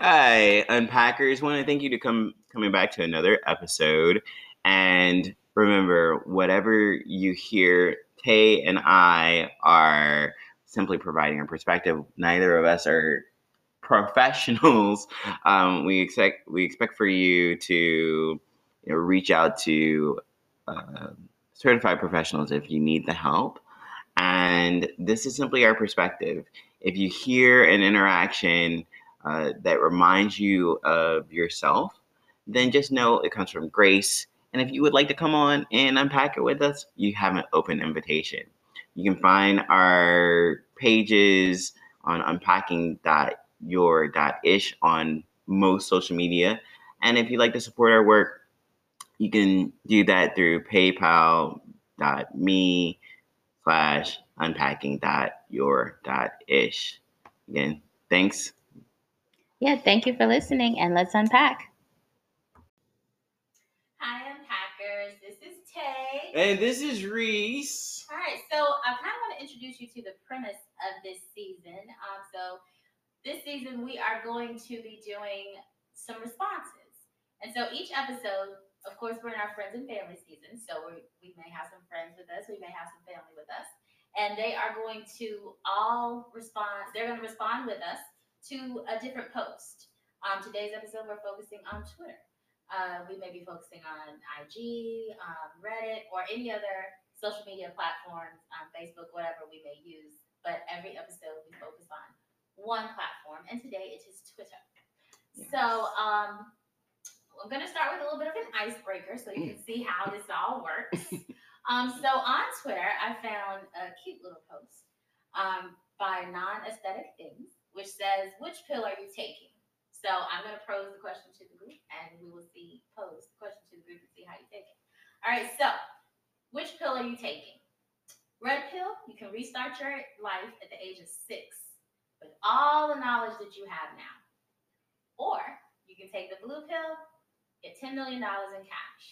Hi, unpackers. Want to thank you to come coming back to another episode. And remember, whatever you hear, Tae and I are simply providing a perspective. Neither of us are professionals. Um, we expect we expect for you to you know, reach out to uh, certified professionals if you need the help. And this is simply our perspective. If you hear an interaction uh, that reminds you of yourself, then just know it comes from grace. And if you would like to come on and unpack it with us, you have an open invitation. You can find our pages on unpacking.your.ish on most social media. And if you'd like to support our work, you can do that through paypal.me slash unpacking.your.ish. Again, thanks. Yeah, thank you for listening and let's unpack. Hi, unpackers. This is Tae. And this is Reese. All right, so I kind of want to introduce you to the premise of this season. Um, so this season we are going to be doing some responses, and so each episode, of course, we're in our friends and family season. So we we may have some friends with us, we may have some family with us, and they are going to all respond. They're going to respond with us to a different post. Um, today's episode, we're focusing on Twitter. Uh, we may be focusing on IG, um, Reddit, or any other social media platforms, um, Facebook, whatever we may use. But every episode, we focus on one platform, and today it is Twitter. Yes. So um, I'm going to start with a little bit of an icebreaker so you can see how this all works. Um, so on Twitter, I found a cute little post um, by Non Aesthetic Things, which says, Which pill are you taking? So I'm going to pose the question to the group and we will see, pose the question to the group and see how you take it. All right, so which pill are you taking? Red pill, you can restart your life at the age of six with all the knowledge that you have now. Or you can take the blue pill, get $10 million in cash.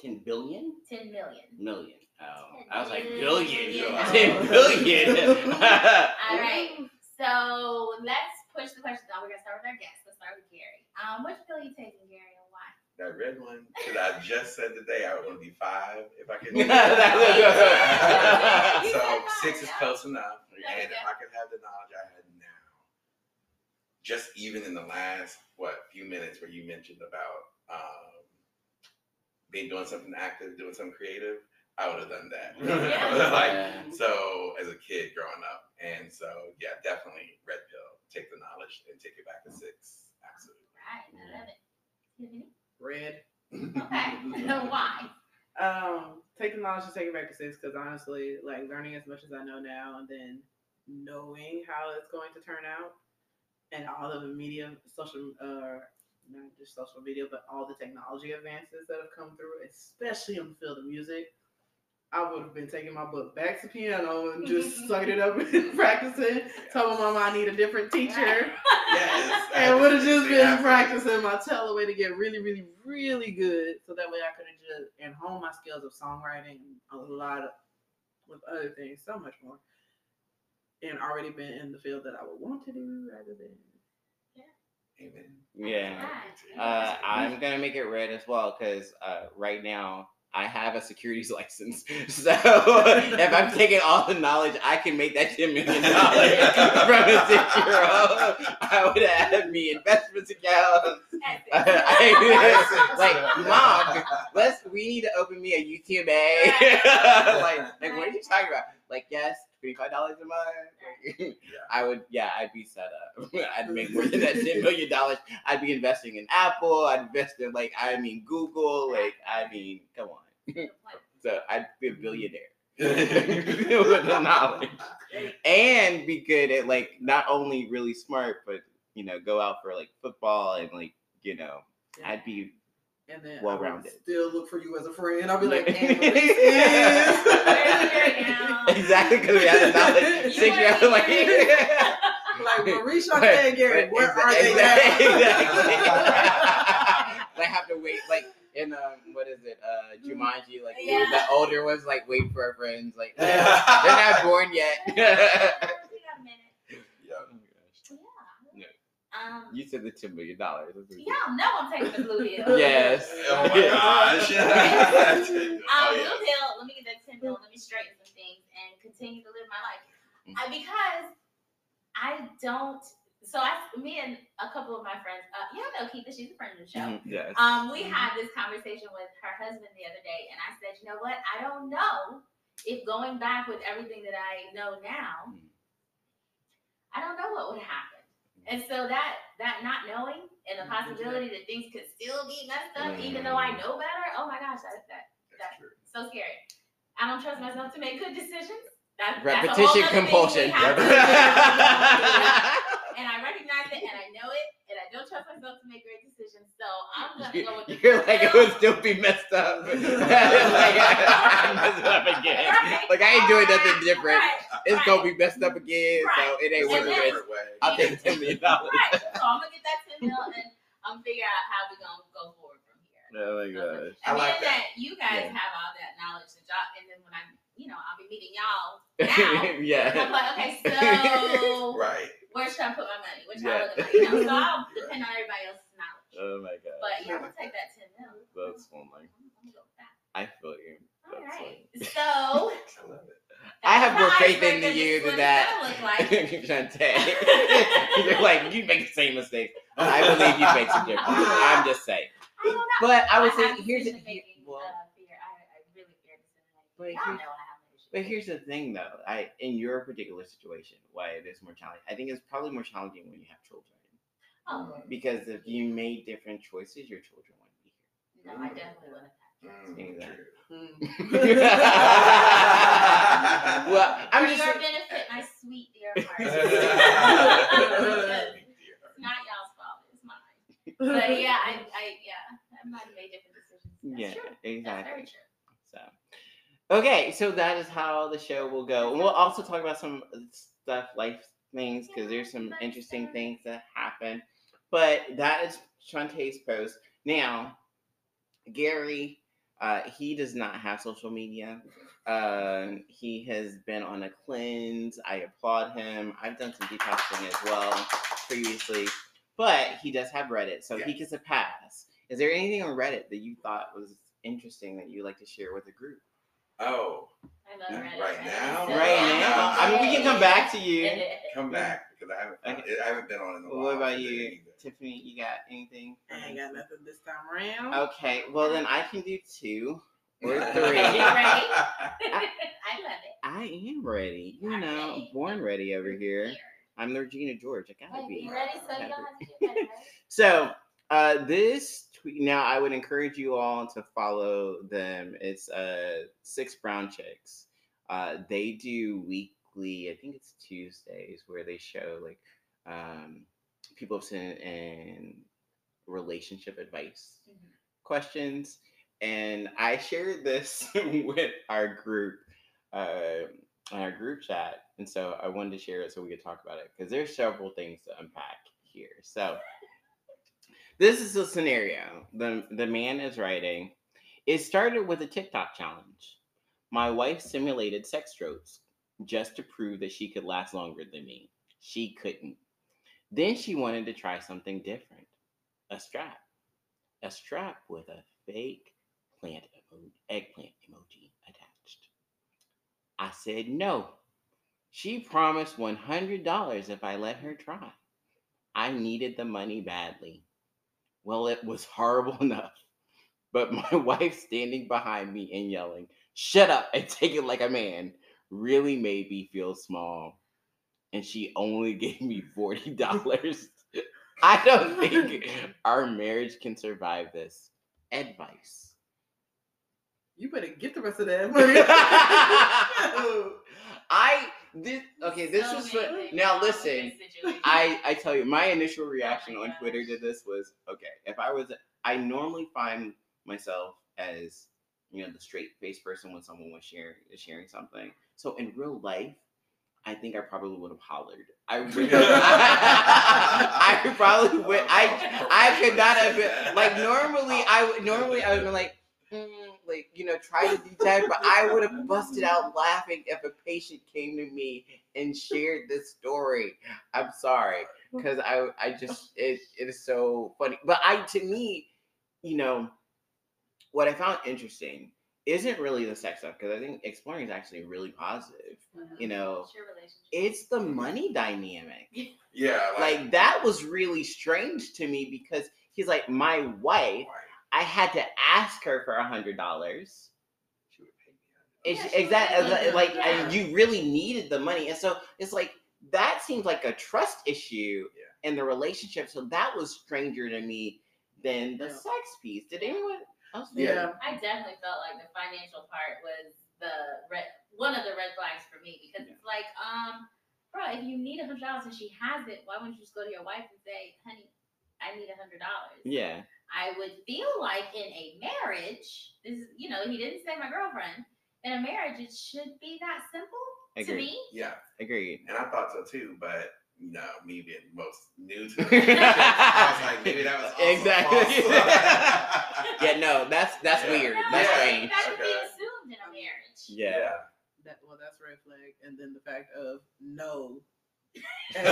10 billion? 10 million. Million. Oh, 10 I was like, billion. billion. 10 billion. All right. So let's push the questions Now we're gonna start with our guest. Let's start with Gary. Um, which pill are you taking, Gary, and why? That red one that I just said today, I would want to be five if I could. So said six is yeah. close enough. There And if. I could have the knowledge I had now, just even in the last what few minutes where you mentioned about um, being doing something active, doing something creative, I would have done that. Yeah. like so as a kid growing up, and so yeah, definitely red pill. Take the knowledge and take it back to six. Absolutely. Right. I love it. Red. Okay. why? Um, take the knowledge and take it back to six because honestly, like learning as much as I know now and then knowing how it's going to turn out and all of the media, social, uh, not just social media, but all the technology advances that have come through, especially in the field of music. I would have been taking my book back to piano and just sucking it up and practicing. Telling my mama I need a different teacher. Yes. and would have just been Absolutely. practicing my tell way to get really, really, really good. So that way I could have just and hone my skills of songwriting a lot of with other things, so much more. And already been in the field that I would want to do rather than yeah. Amen. yeah. Uh, I'm gonna make it red as well because uh, right now I have a securities license. So if I'm taking all the knowledge, I can make that ten million dollars from a six year old. I would have me investment accounts. I- like, mom, let's we need to open me a UTMA. like, like what are you talking about? Like, yes, twenty five dollars a month. I would, yeah, I'd be set up. I'd make more than that ten million dollars. I'd be investing in Apple. I'd invest in like, I mean, Google. Like, I mean, come on. So I'd be a billionaire with the knowledge, and be good at like not only really smart, but you know, go out for like football and like you know, I'd be and then Well-rounded. I would still look for you as a friend. I'll be like, Yeah. and Maurice Where's now? exactly because we have the knowledge. You Six years like. is. like Maurice Shante and Gary, where are they exactly, now? Exactly. they have to wait, like in um, what is it, uh, Jumanji? Like Yeah. the older ones, like wait for our friends, like they're not born yet. We got a minute. Yeah. Yeah. Yeah. Um, You said the ten million dollars. y'all know I'm taking the Blue Hill. Yes. Oh my gosh. Um, oh, Blue yeah. Hill. Let me get that ten mil. Let me straighten some things and continue to live my life. I, because I don't. So I, me and a couple of my friends. Uh, y'all know Keitha. She's a friend of the show. Mhm, Yes. Um, we had this conversation with her husband the other day, and I said, you know what? I don't know if going back with everything that I know now, Mm. I don't know what would happen. And so that that not knowing and the mm, possibility that things could still be messed up, even though I mm. know better. Oh my gosh, that, that That's so scary. I don't trust myself to make good decisions. That, Repetition compulsion. other thing we have to- and I recognize it, and I know it, and I don't trust myself to make great decisions. So I'm gonna go with You're like it would still be messed up. like I messed it up again. Right. Like I ain't doing nothing different. Right, It's right. gonna be messed up again, so it ain't And worth it. Different way. I'll take ten million dollars. Right. So I'm gonna get that 10 mil and I'm figure out how we gonna go forward from here. Oh my gosh. I And like then that you guys Yeah. have all that knowledge that y'all, and then when I, you know, I'll be meeting y'all now. I'm yeah. like, okay, so Right. where should I put my money? Which Yeah. I look like, you know? So I'll depend on everybody else's knowledge. Oh my god. But yeah, I'm gonna take that 10 mil. That's funny. I'm gonna go with that. I feel you. All That's right. So I love it. I have more faith icebreaker into you than that. gonna like. Shantae. You're like, you make the same mistake. I believe you make some difference. I'm just saying. I don't know. But I would I say here's the decision-making, well, fear. I, I really fear decision But making. Here's- know I have an issue. But here's the thing, though. I in your particular situation, why it is more challenging. I think it's probably more challenging when you have children, Oh, because if you made different choices, your children wouldn't be here. no, I definitely wouldn't. Mm, Exactly. well, I'm For just. your benefit, my sweet dear heart. it's not y'all's fault. It's mine. But yeah, I, I, yeah, I might have made different decisions. That's Yeah, true. That's exactly. very true. So, okay, so that is how the show will go, and we'll also talk about some stuff, life things, because there's some interesting stuff. things that happen. But that is Shantae's post. Now, Gary, uh, he does not have social media. Uh, he has been on a cleanse. I applaud him. I've done some detoxing as well previously, but he does have Reddit, so he gets a pass. Is there anything on Reddit that you thought was interesting that you'd like to share with the group? Oh, I love Reddit. Right now? Right now, I mean, we can come back to you. come back because I haven't. Okay. I haven't been on in a while. What about you. Tiffany? You got anything? I ain't got nothing this time around. Okay, well then I can do two or You three. ready? I love it. I am ready. You Are know, ready? born ready over here. I'm the Regina George. I gotta Hey, be. be ready so you don't have to do that, right? So, uh, this tweet now, I would encourage you all to follow them. It's uh six brown chicks. Uh, they do weekly. I think it's Tuesdays where they show like um people have sent in relationship advice Mhm. questions, and I shared this with our group. Uh, on our group chat, and so I wanted to share it so we could talk about it because there's several things to unpack here. So this is a scenario. The the man is writing. It started with a TikTok challenge. My wife simulated sex strokes just to prove that she could last longer than me. She couldn't. Then she wanted to try something different. A strap. A strap with a fake plant emo- eggplant emoji attached. I said no. She promised $100 if I let her try. I needed the money badly. Well, it was horrible enough. But my wife standing behind me and yelling, Shut up and take it like a man, really made me feel small. And she only gave me $40. I don't think our marriage can survive this. Advice. You better get the rest of that money. I this okay. This So was many for, now. Listen. I I tell you, my initial reaction my on Twitter to this was okay. If I was, I normally find myself as you know the straight faced person when someone was sharing is sharing something. So in real life, I think I probably would have hollered. I would. I probably would. I I could not have been like normally. I would normally I would have been like. mm, like you know, try to detect, but I would have busted out laughing if a patient came to me and shared this story. I'm sorry. because I I just it it is so funny. But I to me, you know, what I found interesting isn't really the sex stuff because I think exploring is actually really positive. You know, It's it's the money dynamic. Yeah, like, Like that was really strange to me because he's like my wife. I had to ask her for a hundred dollars. She would pay me. It's Yeah, exactly would like Yeah. and you really needed the money, and so it's like that seems like a trust issue Yeah. in the relationship. So that was stranger to me than the Yeah. sex piece. Did anyone else? Yeah. Yeah. I definitely felt like the financial part was the red, one of the red flags for me because it's like, um, bro, if you need a hundred dollars and she has it, why wouldn't you just go to your wife and say, honey, I need a hundred dollars? Yeah. I would feel like in a marriage, this is, you know, he didn't say my girlfriend. In a marriage, it should be that simple to me. Yeah, Agreed. and I thought so too, but you know, me being most new to the relationship, I was like, maybe that was also Exactly. false. Yeah, no, that's that's Yeah. weird. No, That's Yeah. strange. That should be assumed in a marriage. Yeah. That well, that's red flag, and then the fact of no.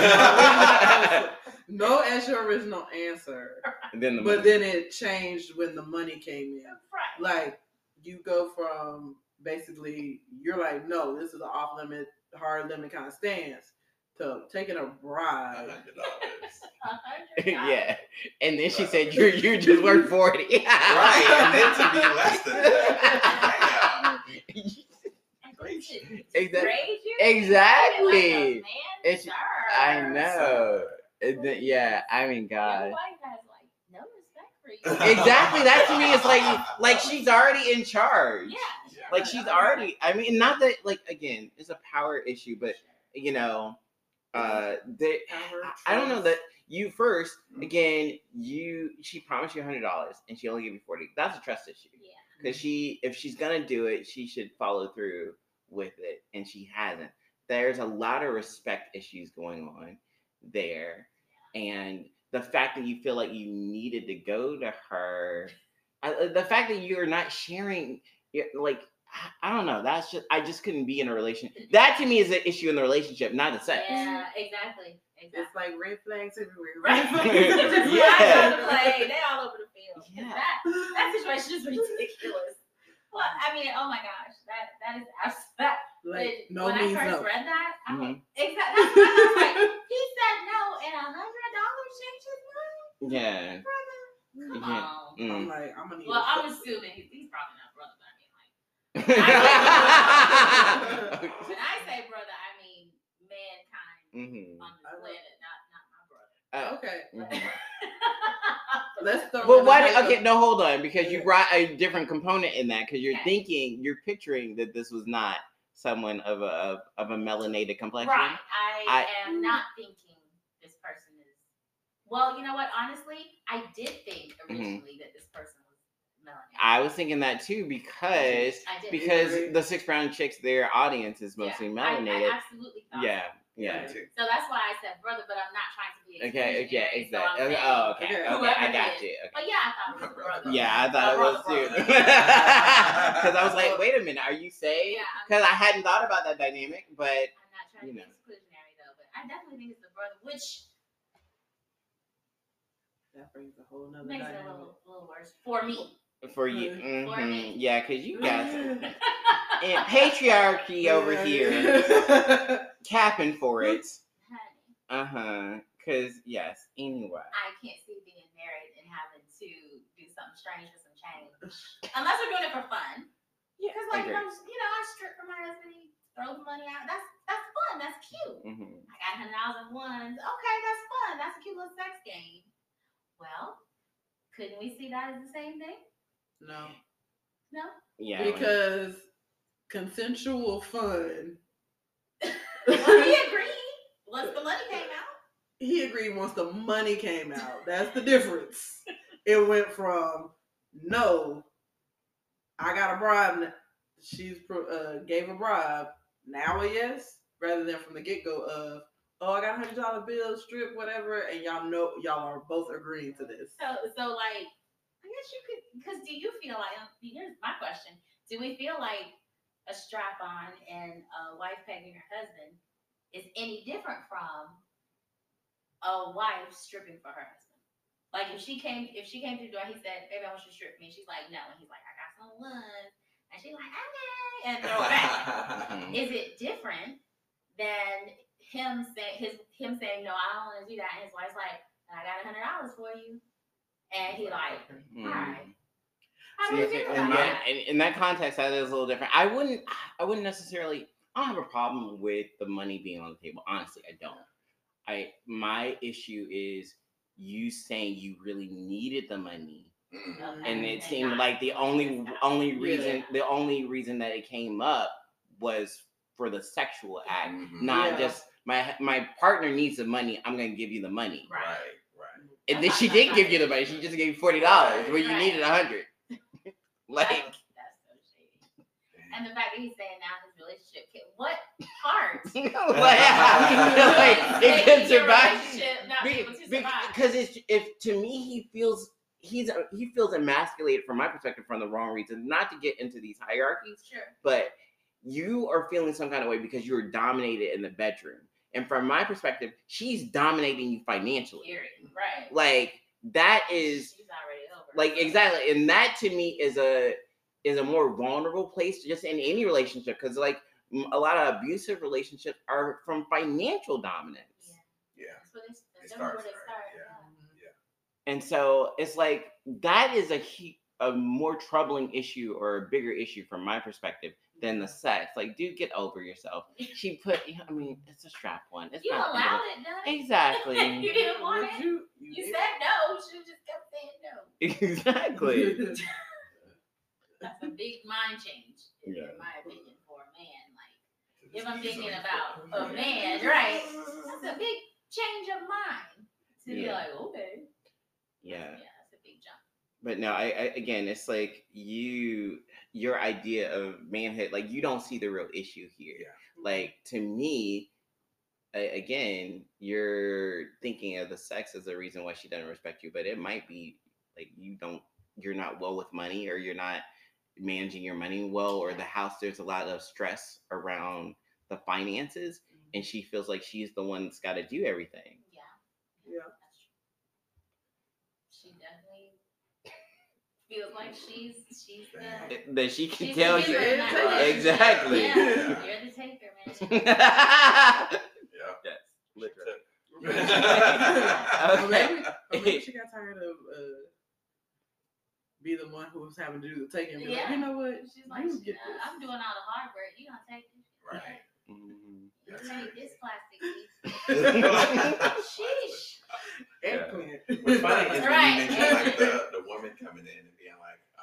no as your original answer, And then the but then it changed when the money came in. Right. Like you go from basically you're like, no, this is an off limit, hard limit kind of stance, to taking a A bribe. hundred dollars. A hundred dollars. yeah. And then she said you you just worth forty. Right, and then to be less than that. And who to- to Exact- grade you? Exactly. Like a man, It's- sir. I know. And then- yeah, I mean, God. wife has like no respect for you. Exactly. That to me is like, like she's already in charge. Yeah. Yeah. Like she's already. I mean, not that like again, it's a power issue, but you know, uh, they. Power, I don't know that you first again. You she promised you a hundred dollars and she only gave you forty. That's a trust issue. Yeah. because she if she's gonna do it she should follow through with it and she hasn't there's a lot of respect issues going on there and the fact that you feel like you needed to go to her I, uh, the fact that you're not sharing y- like I- I don't know. That's just I just couldn't be in a relationship. That to me is an issue in the relationship, not the sex. Yeah, exactly. It's Exactly. like red flags everywhere. Right. Red Just Yeah. flags on the. They all over the field. Yeah. That that situation is ridiculous. Well, I mean, oh my gosh, that that is absolutely. like no when I first no. read that, I'm Mhm. like, exactly. That's I was like. He said no, and a hundred dollars changed his mind, Yeah. brother. Come Yeah. on. Mm. I'm like, I'm gonna need. Well, a- I'm assuming he's, he's probably not brother, but I mean, like, when I say brother, I mean mankind Mhm. on this I love- planet, not not my brother. Uh, okay, mhm. let's throw. But why? like Okay, no, hold on, because you brought a different component in that. Because you're Okay. thinking, you're picturing that this was not someone of a of, of a melanated complexion. Right. I, I- am not thinking this person is. Well, you know what? Honestly, I did think originally that this person was melanated. I was thinking that too because I did. because the six brown chicks, their audience is mostly I- melanated. I, absolutely thought. yeah, yeah. So that's why I said brother, but I'm not trying to be. Okay, yeah, exclusionary, so exactly. Saying- oh, okay, Okay. okay, I got it you. Okay. But yeah, I thought it was a brother. Yeah, I thought A it was brother, too. Because I was like, wait a minute, are you saying? Yeah, I'm- Because I hadn't thought about that dynamic, but I'm not trying you to be exclusionary though, but I definitely think it's the brother, which That brings a whole nother makes it a dynamic. little, little worse for me. For you, Mhm. For me. yeah, because you got some and patriarchy over here capping for it. Uh huh. Because yes. Anyway. I can't see being married and having to do something strange for some change, unless we're doing it for fun. Yeah. Because like. I'm, you know, I strip for my husband, he throws the money out. That's that's fun. That's cute. Mhm. I got hundred dollars in ones. Okay, that's fun. That's a cute little sex game. Well, couldn't we see that as the same thing? No, No. Yeah. because consensual fun. Well, he agreed once the money came out. he agreed once the money came out. That's the difference. It went from no, I got a bribe. n- She's uh, gave a bribe. Now a yes, rather than from the get go of oh I got a hundred dollar bill, strip whatever, and y'all know y'all are both agreeing to this. So, so like, I guess you could, because do you feel like, um, here's my question. Do we feel like a strap on and a wife pegging her husband is any different from a wife stripping for her husband. Like if she came, if she came through the door, he said, "Baby, I want you to strip me." She's like, "No," and he's like, "I got some ones," and she's like, "Okay," and throw it back. Is it different than him say his him saying, "No, I don't want to do that," and his wife's like, "I got a hundred dollars for you," and he like, Mhm. "Alright." How See, you if it- feel in, my, that? in, in that context, that is a little different. I wouldn't. I wouldn't necessarily. I don't have a problem with the money being on the table. Honestly, I don't. I my issue is you saying you really needed the money, Mm. Okay. and it seemed like the what only you got. only Yeah. reason the only reason that it came up was for the sexual act, Mhm. not Yeah. just my my partner needs the money. I'm gonna give you the money. Right. And then she did give you the money. She just gave you forty dollars where you Right. needed a hundred. like That's, that's so shady. And the fact that he's saying now his relationship, can, what part? like, like, it could Making your survive relationship not be able survive. because it's if to me he feels he's he feels emasculated from my perspective from the wrong reason. Not to get into these hierarchies, Sure. but you are feeling some kind of way because you were dominated in the bedroom. And from my perspective, she's dominating you financially. Period. Right. Like that is She's already over. like exactly and that to me is a is a more vulnerable place just in any relationship because like a lot of abusive relationships are from financial dominance Yeah. Yeah. That's where they, that's It definitely where starts they there, start. yeah. yeah. and so it's like that is a hu- a more troubling issue or a bigger issue from my perspective than the sex like dude get over yourself she put i mean it's a strap one it's You not allowed it, done. exactly you didn't want Would it. you, You said no. You should have just kept saying no. exactly That's a big mind change, in my opinion, for a man. Like, if I'm thinking about a man, right? That's a big change of mind to be like, okay. yeah Yeah, that's a big jump. but no I, I again it's like you your idea of manhood like you don't see the real issue here Yeah. like to me again you're thinking of the sex as the reason why she doesn't respect you but it might be like you don't you're not well with money or you're not managing your money well or the house there's a lot of stress around the finances mm-hmm. and she feels like she's the one that's got to do everything Yeah. Yeah. That's true. She definitely feels like she's she's the that she can she's tell you giver Yeah, exactly Yeah, you're the taker, man. Yeah. yes literally Okay. maybe, maybe she got tired of uh, be the one who was having to do the taking. and be like, Yeah. you know what? She's like, you get "Uh, this. I'm doing all the hard work. You gonna take it? Right. Mhm. You That's take this plastic piece. Sheesh. Eggplant. funny is when Right. you mention like the, the woman coming in and being like,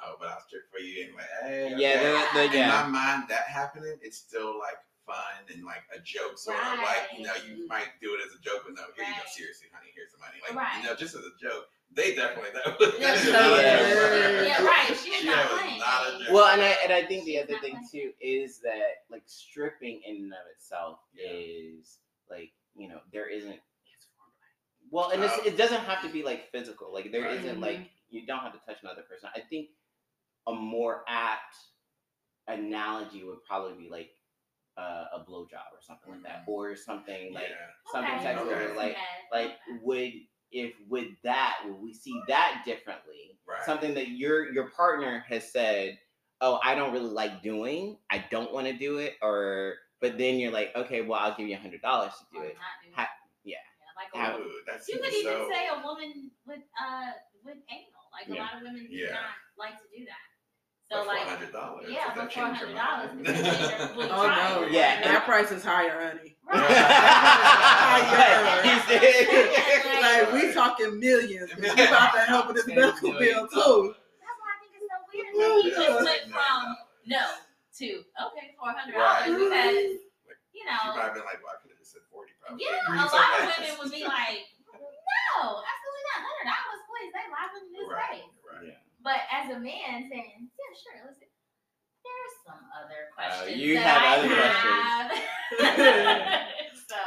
"Oh, but I'll strip for you," and like, "Hey, yeah okay." the, the, In yeah my mind, that happening, it's still like fun and like a joke sort of like you know you might do it as a joke, but no, here you go, seriously, honey, here's the money, like Right. you know, just as a joke. They definitely that Yeah, was she not a Yeah, right. She was She not was playing not a joke. Well, and I and I think the other thing like- too is that like stripping in and of itself Yeah. is like you know there isn't. Well, and it's, Um, it doesn't have to be like physical. Like there Right. not like you don't have to touch another person. I think a more apt analogy would probably be like uh, a blowjob or something like that, or something like yeah. something Okay. sexual. Okay. Like like would if with that would we see that differently? Right. something that your your partner has said, "Oh, I don't really like doing. I don't want to do it," or but then you're like, "Okay, well, I'll give you a hundred dollars to do Or it." not do Ha- it. yeah. like a How- woman. Ooh, that's You could even so, say a woman with uh with anal. Like a lot of women do Yeah. not like to do that. But So for like hundred dollars. yeah, but for $100, mind? it's a change your- Oh no! Yeah. that price is higher, honey. Right. Like we talking millions. 'cause We about to help with this medical bill too. That's why I think it's so weird that he just went from no to okay four hundred dollars Right. because you She know probably been like, well, I could have just said forty. Probably. yeah a lot of women would be like no absolutely not hundred dollars please they laughing in this right, way right. but as a man saying yeah sure listen there's some other uh, questions Oh, you that have I other have. so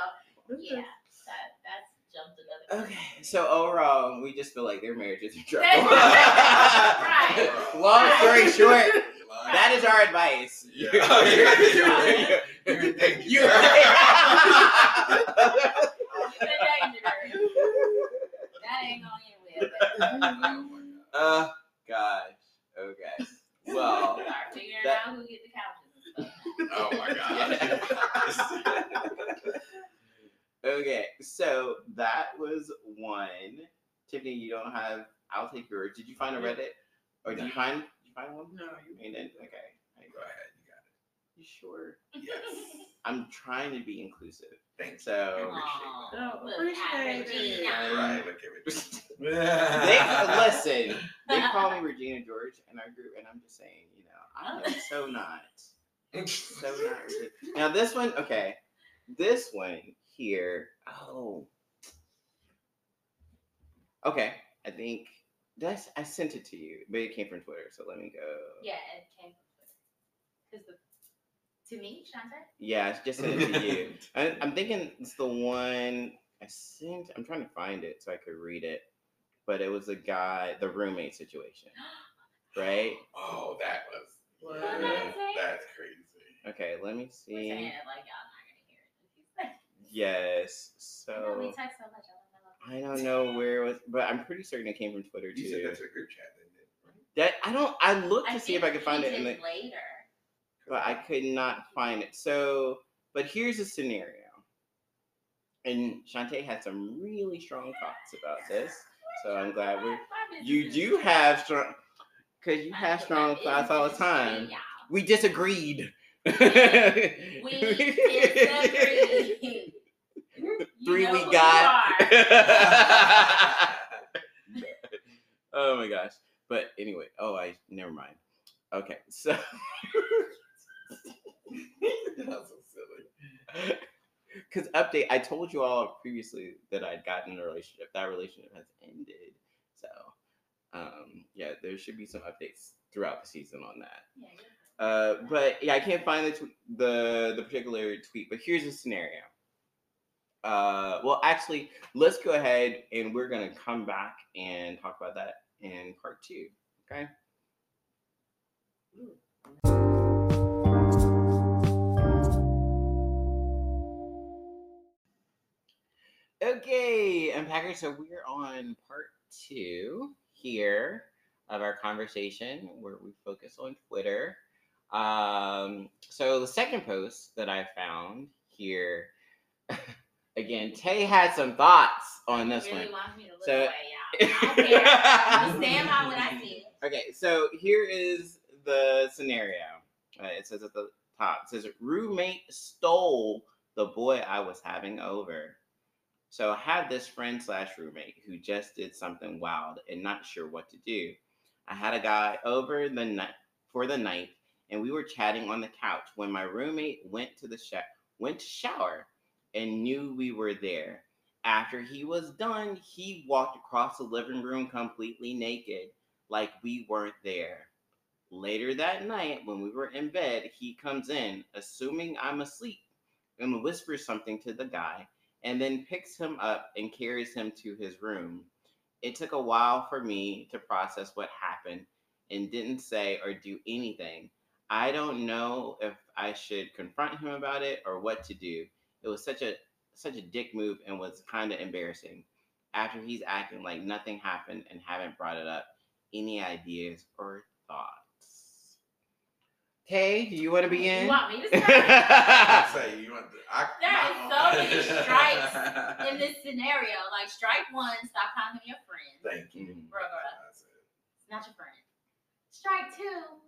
yeah that that's jumped another Okay, so overall, we just feel like their marriage is in trouble. Right. Long story short, that is our advice. Yeah. You- You're in danger. you- You're in danger. the other day. Oh my god. Oh gosh. Okay. Well. Start figuring that- out who get the couches and stuff. Oh my god. Okay, so that was one. Tiffany, you don't have. I'll take yours. Did you find a Reddit, or did you find? Did you find one? No, you And then okay, I Go ahead, you got You sure? it. Yes. I'm trying to be inclusive. Thanks. So Aw, No, look oh, appreciate it. Regina. Right, look at it. they uh, listen. They call me Regina George in our group, and I'm just saying, you know, I am oh. so not. So not. Now this one, okay, this one here. Oh, okay. I think that's. I sent it to you, but it came from Twitter. So let me go. Yeah, it came from Twitter. Cause the to me, Shante. Yeah, I just sent it to you. I, I'm thinking it's the one I sent. I'm trying to find it so I could read it. But it was a guy, the roommate situation, right? Oh, that was. What? yeah, that's crazy. Okay, let me We're saying see. it like y'all not gonna hear it. Yes. You know, we So text so much. I I don't know. where it was, but I'm pretty certain it came from Twitter You said too. that's a group chat, didn't it? That I don't. I looked to I see if I think could find it, in the, later. But I could not find it. So, but here's a scenario. And Shantae had some really strong thoughts about this. So I'm glad we're You do have strong, because you have strong thoughts all the time. We disagreed. We disagree. You Three we got. oh my gosh. But anyway, oh, I never mind. Okay, so That's so silly. because update, I told you all previously that I'd gotten in a relationship. That relationship has ended. So, um, yeah, there should be some updates throughout the season on that. Yeah, Uh, but yeah, I can't find the tw- the the particular tweet. But here's a scenario. Uh, well, actually, let's go ahead and we're gonna come back and talk about that in part two. Okay. Okay, Unpackers. So we're on part two here of our conversation where we focus on Twitter. Um, so the second post that I found here, again, Tae had some thoughts on this really one. wants me to look So- away, yeah. I don't care. I'm stand by what I see. Okay, so here is the scenario. Uh, it says at the top, it says roommate stole the boy I was having over. So I had this friend slash roommate who just did something wild and not sure what to do. I had a guy over the night for the night, and we were chatting on the couch when my roommate went to the sh- went to shower and knew we were there. After he was done, he walked across the living room completely naked like we weren't there. Later that night, when we were in bed, he comes in, assuming I'm asleep, and whispers something to the guy, and then picks him up and carries him to his room. It took a while for me to process what happened and didn't say or do anything. I don't know if I should confront him about it or what to do. It was such a such a dick move and was kind of embarrassing. After he's acting like nothing happened and haven't brought it up, any ideas or thoughts? Tae, do you want to be in? You want me to start? I say you want. To, I, There is my- so many strikes in this scenario. Like strike one, stop calling him your friend. Thank you. Mhm. Bruh, bruh. That's it. Not your friend. Strike two,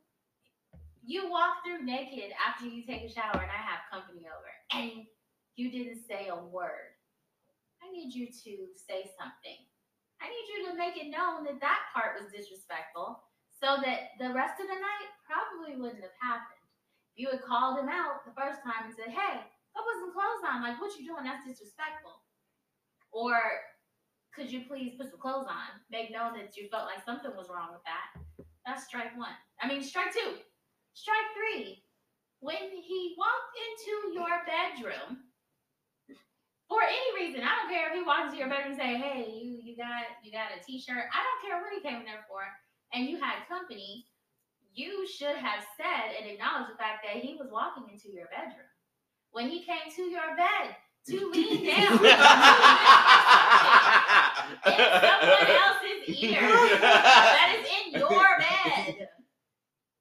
you walk through naked after you take a shower and I have company over, and you didn't say a word. I need you to say something. I need you to make it known that that part was disrespectful so that the rest of the night probably wouldn't have happened. If you had called him out the first time and said, hey, I wasn't clothes on. Like, what you doing? That's disrespectful. Or could you please put some clothes on? Make known that you felt like something was wrong with that. That's strike one. I mean, strike two. Strike three. When he walked into your bedroom, for any reason, I don't care if he walked into your bedroom and say, "Hey, you you got you got a T-shirt." I don't care what he came in there for, and you had company. You should have said and acknowledged the fact that he was walking into your bedroom when he came to your bed to lean down. someone else's ear that is in your bed.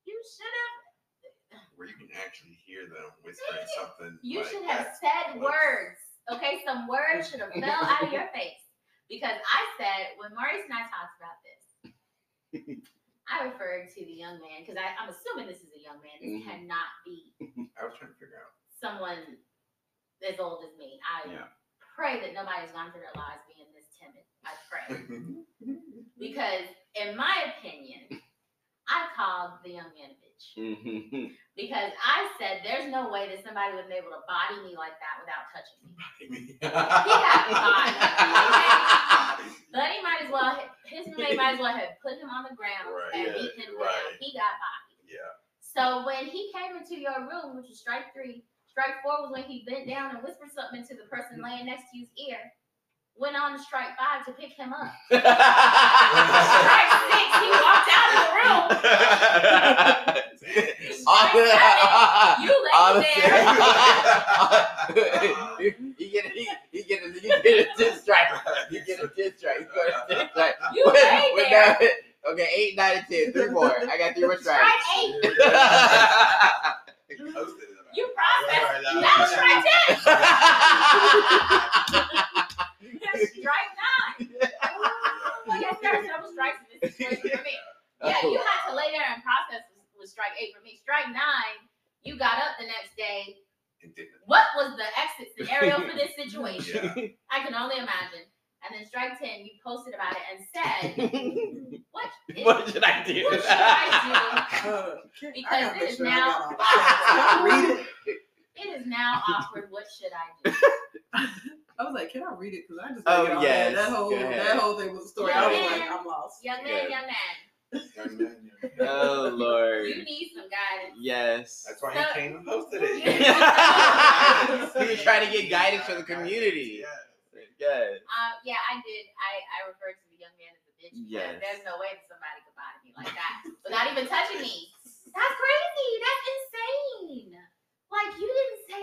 You should have. Where you can actually hear them whispering something. You like should have said Let's- words. Okay, some words should have fell out of your face. Because I said when Maurice and I talked about this, I referred to the young man because I'm assuming this is a young man. This Mhm. cannot be I was trying to figure out. someone as old as me. I Yeah. pray that nobody's gone through their lives being this timid. I pray. because in my opinion, I called the young man a bitch. Mhm. Because I said there's no way that somebody would be able to body me like that without touching me. But he might as well, his roommate might as well have put him on the ground Right, and yeah, beat him right. down. He got bodied. Yeah. So when he came into your room, which was strike three, strike four was when he bent down and whispered something into the person laying next to his ear. Went on to strike five to pick him up. Strike six, he walked out of the room. All Strike seven, you all lay the- there. you get a, you, you get a, you get a ten strike. You get a ten strike. You got a ten strike. You When- lay when there. that- okay, eight, nine, and ten. Three more. I got three more Strike strikes. eight. He posted it about You it. processed. Right, right, That was strike ten. right. strike nine. Well, yes, there are several strikes in this situation for me. Yeah, you had to lay there and process with, with strike eight for me. Strike nine, you got up the next day. What was the exit scenario for this situation? Yeah. I can only imagine. And then strike ten, you posted about it and said, "What? is- what should I do? What should I can- I Because gotta it make is sure now- got all the facts. Can I read it? It is now awkward. What should I do? I was like, can I read it? Because I just Oh, oh, yes. that whole that whole thing was a story. I was like, I'm lost. Young man, Yeah. young man, Young man, young man. oh Lord. you need some guidance. Yes. That's why So- he came and posted it. he was trying to get guidance for the community. Yeah. Yes. Um, yeah, I did. I, I referred to the young man as a bitch because Yes. there's no way that somebody could body me like that without even touching me. That's crazy. That's insane. Like you didn't say.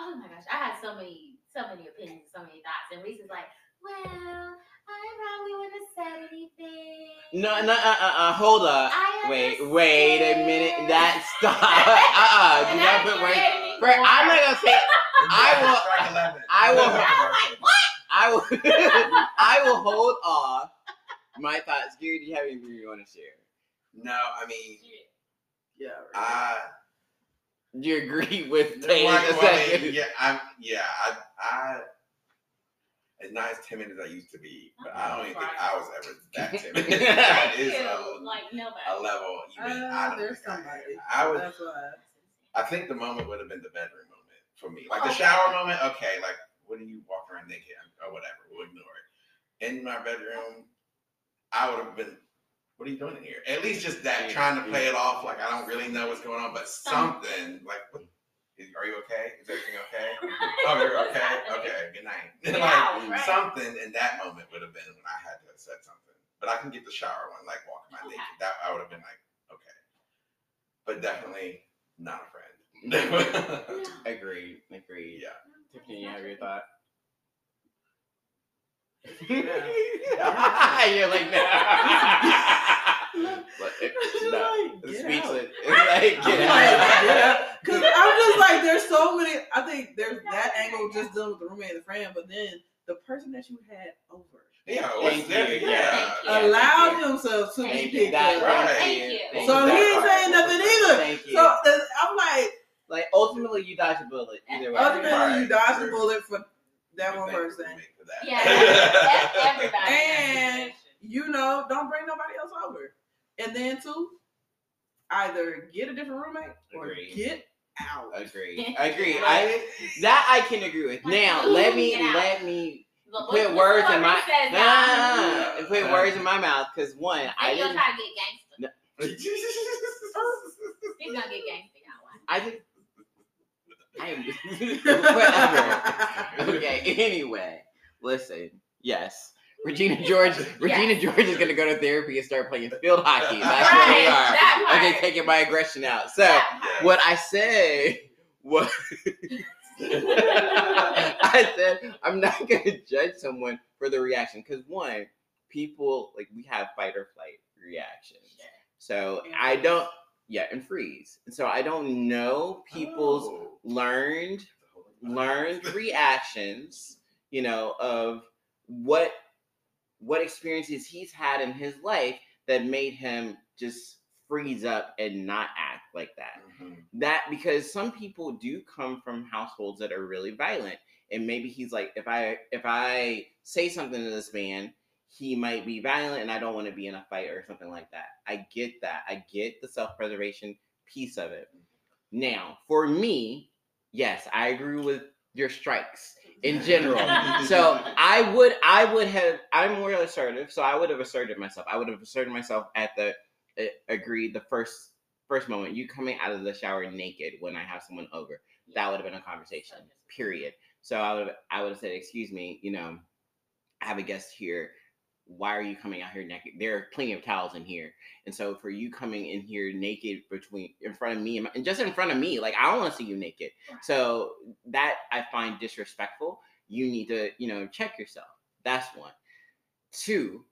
Oh my gosh, I had so many, so many opinions, so many thoughts, and Reese is like, "Well, No, no, uh, uh, uh hold up. Wait, wait a minute. understand." That stop. Uh, uh do not I put didn't words. say anything Bro, I'm not gonna say. I will- Strike 11. I will- I was like, "What?" I will. I will hold off my thoughts. Gary, do you have anything you want to share? No, I mean, Yeah. I. Do you agree with No, Taylor's well, yeah, I'm. Yeah, I. I. As not as timid as I used to be, but I don't even think I was ever that timid. that Thank is you. a, like nobody. a level even Uh, I don't there's think I, somebody. am. I would. I think the moment would have been the bedroom moment for me. Like the Okay. shower moment, okay, like what do you walk around naked or whatever, we'll ignore it. In my bedroom, I would have been, what are you doing in here? At least just that, Yeah, trying to yeah. play it off like I don't really know what's going on, but something like, what, is, are you okay? Is everything okay? oh, you're okay? Okay, good night. Yeah, like, right. something in that moment would have been when I had to have said something. But I can get the shower one, like walking my Okay. naked. That I would have been like, okay. But definitely not a friend. Agreed. Agreed. yeah. Tiffany, you have your thought? Yeah. You're like, no. But it- She's like, It's get speechless. out. It's like, get I'm like, get. Cause I'm just like, there's so many. I think there's that angle just dealing with the roommate and the friend, but then the person that you had over Yeah, what's Thank there? Yeah. Yeah, allowed thank you. himself to Thank be picked up. Right. Thank you. Thank So you. he ain't saying nothing either. So uh, I'm like, like ultimately, you dodge a bullet either way. ultimately, Right. you dodged the bullet for that We one person. the roommate for that. Yeah, that's everybody. And you know, don't bring nobody else over. And then two, either get a different roommate or Agreed. get out. Agree. Agree. I that I can agree with. Now let me Get let me Look, put words in my Rick nah, put words in my mouth because one I Then he'll didn't try to get gangster. He's gonna get gangster, y'all. Watch. I think I am whatever. Okay. Anyway, listen. Yes. Regina George. Regina George is gonna go to therapy and start playing field hockey. That's where we are. that. Okay, taking my aggression out. So what I said was I said I'm not gonna judge someone for the reaction because one, people like we have fight or flight reactions. So I don't, yeah, and freeze. And so I don't know people's Oh. learned learned reactions, you know, of what what experiences he's had in his life that made him just freeze up and not act like that. Mhm. That because some people do come from households that are really violent. And maybe he's like, if I if I say something to this man, he might be violent and I don't want to be in a fight or something like that. I get that. I get the self-preservation piece of it. Now, for me, yes, I agree with your strikes in general. so I would I would have I'm more assertive, so I would have asserted myself. I would have asserted myself at the uh, agreed the first first moment. You coming out of the shower naked when I have someone over. That would have been a conversation. Period. So I would have I would have said, excuse me, you know, I have a guest here. Why are you coming out here naked? There are plenty of towels in here. And so for you coming in here naked between in front of me and, my, and just in front of me, like I don't want to see you naked. So that I find disrespectful. You need to, you know, check yourself. That's one. Two,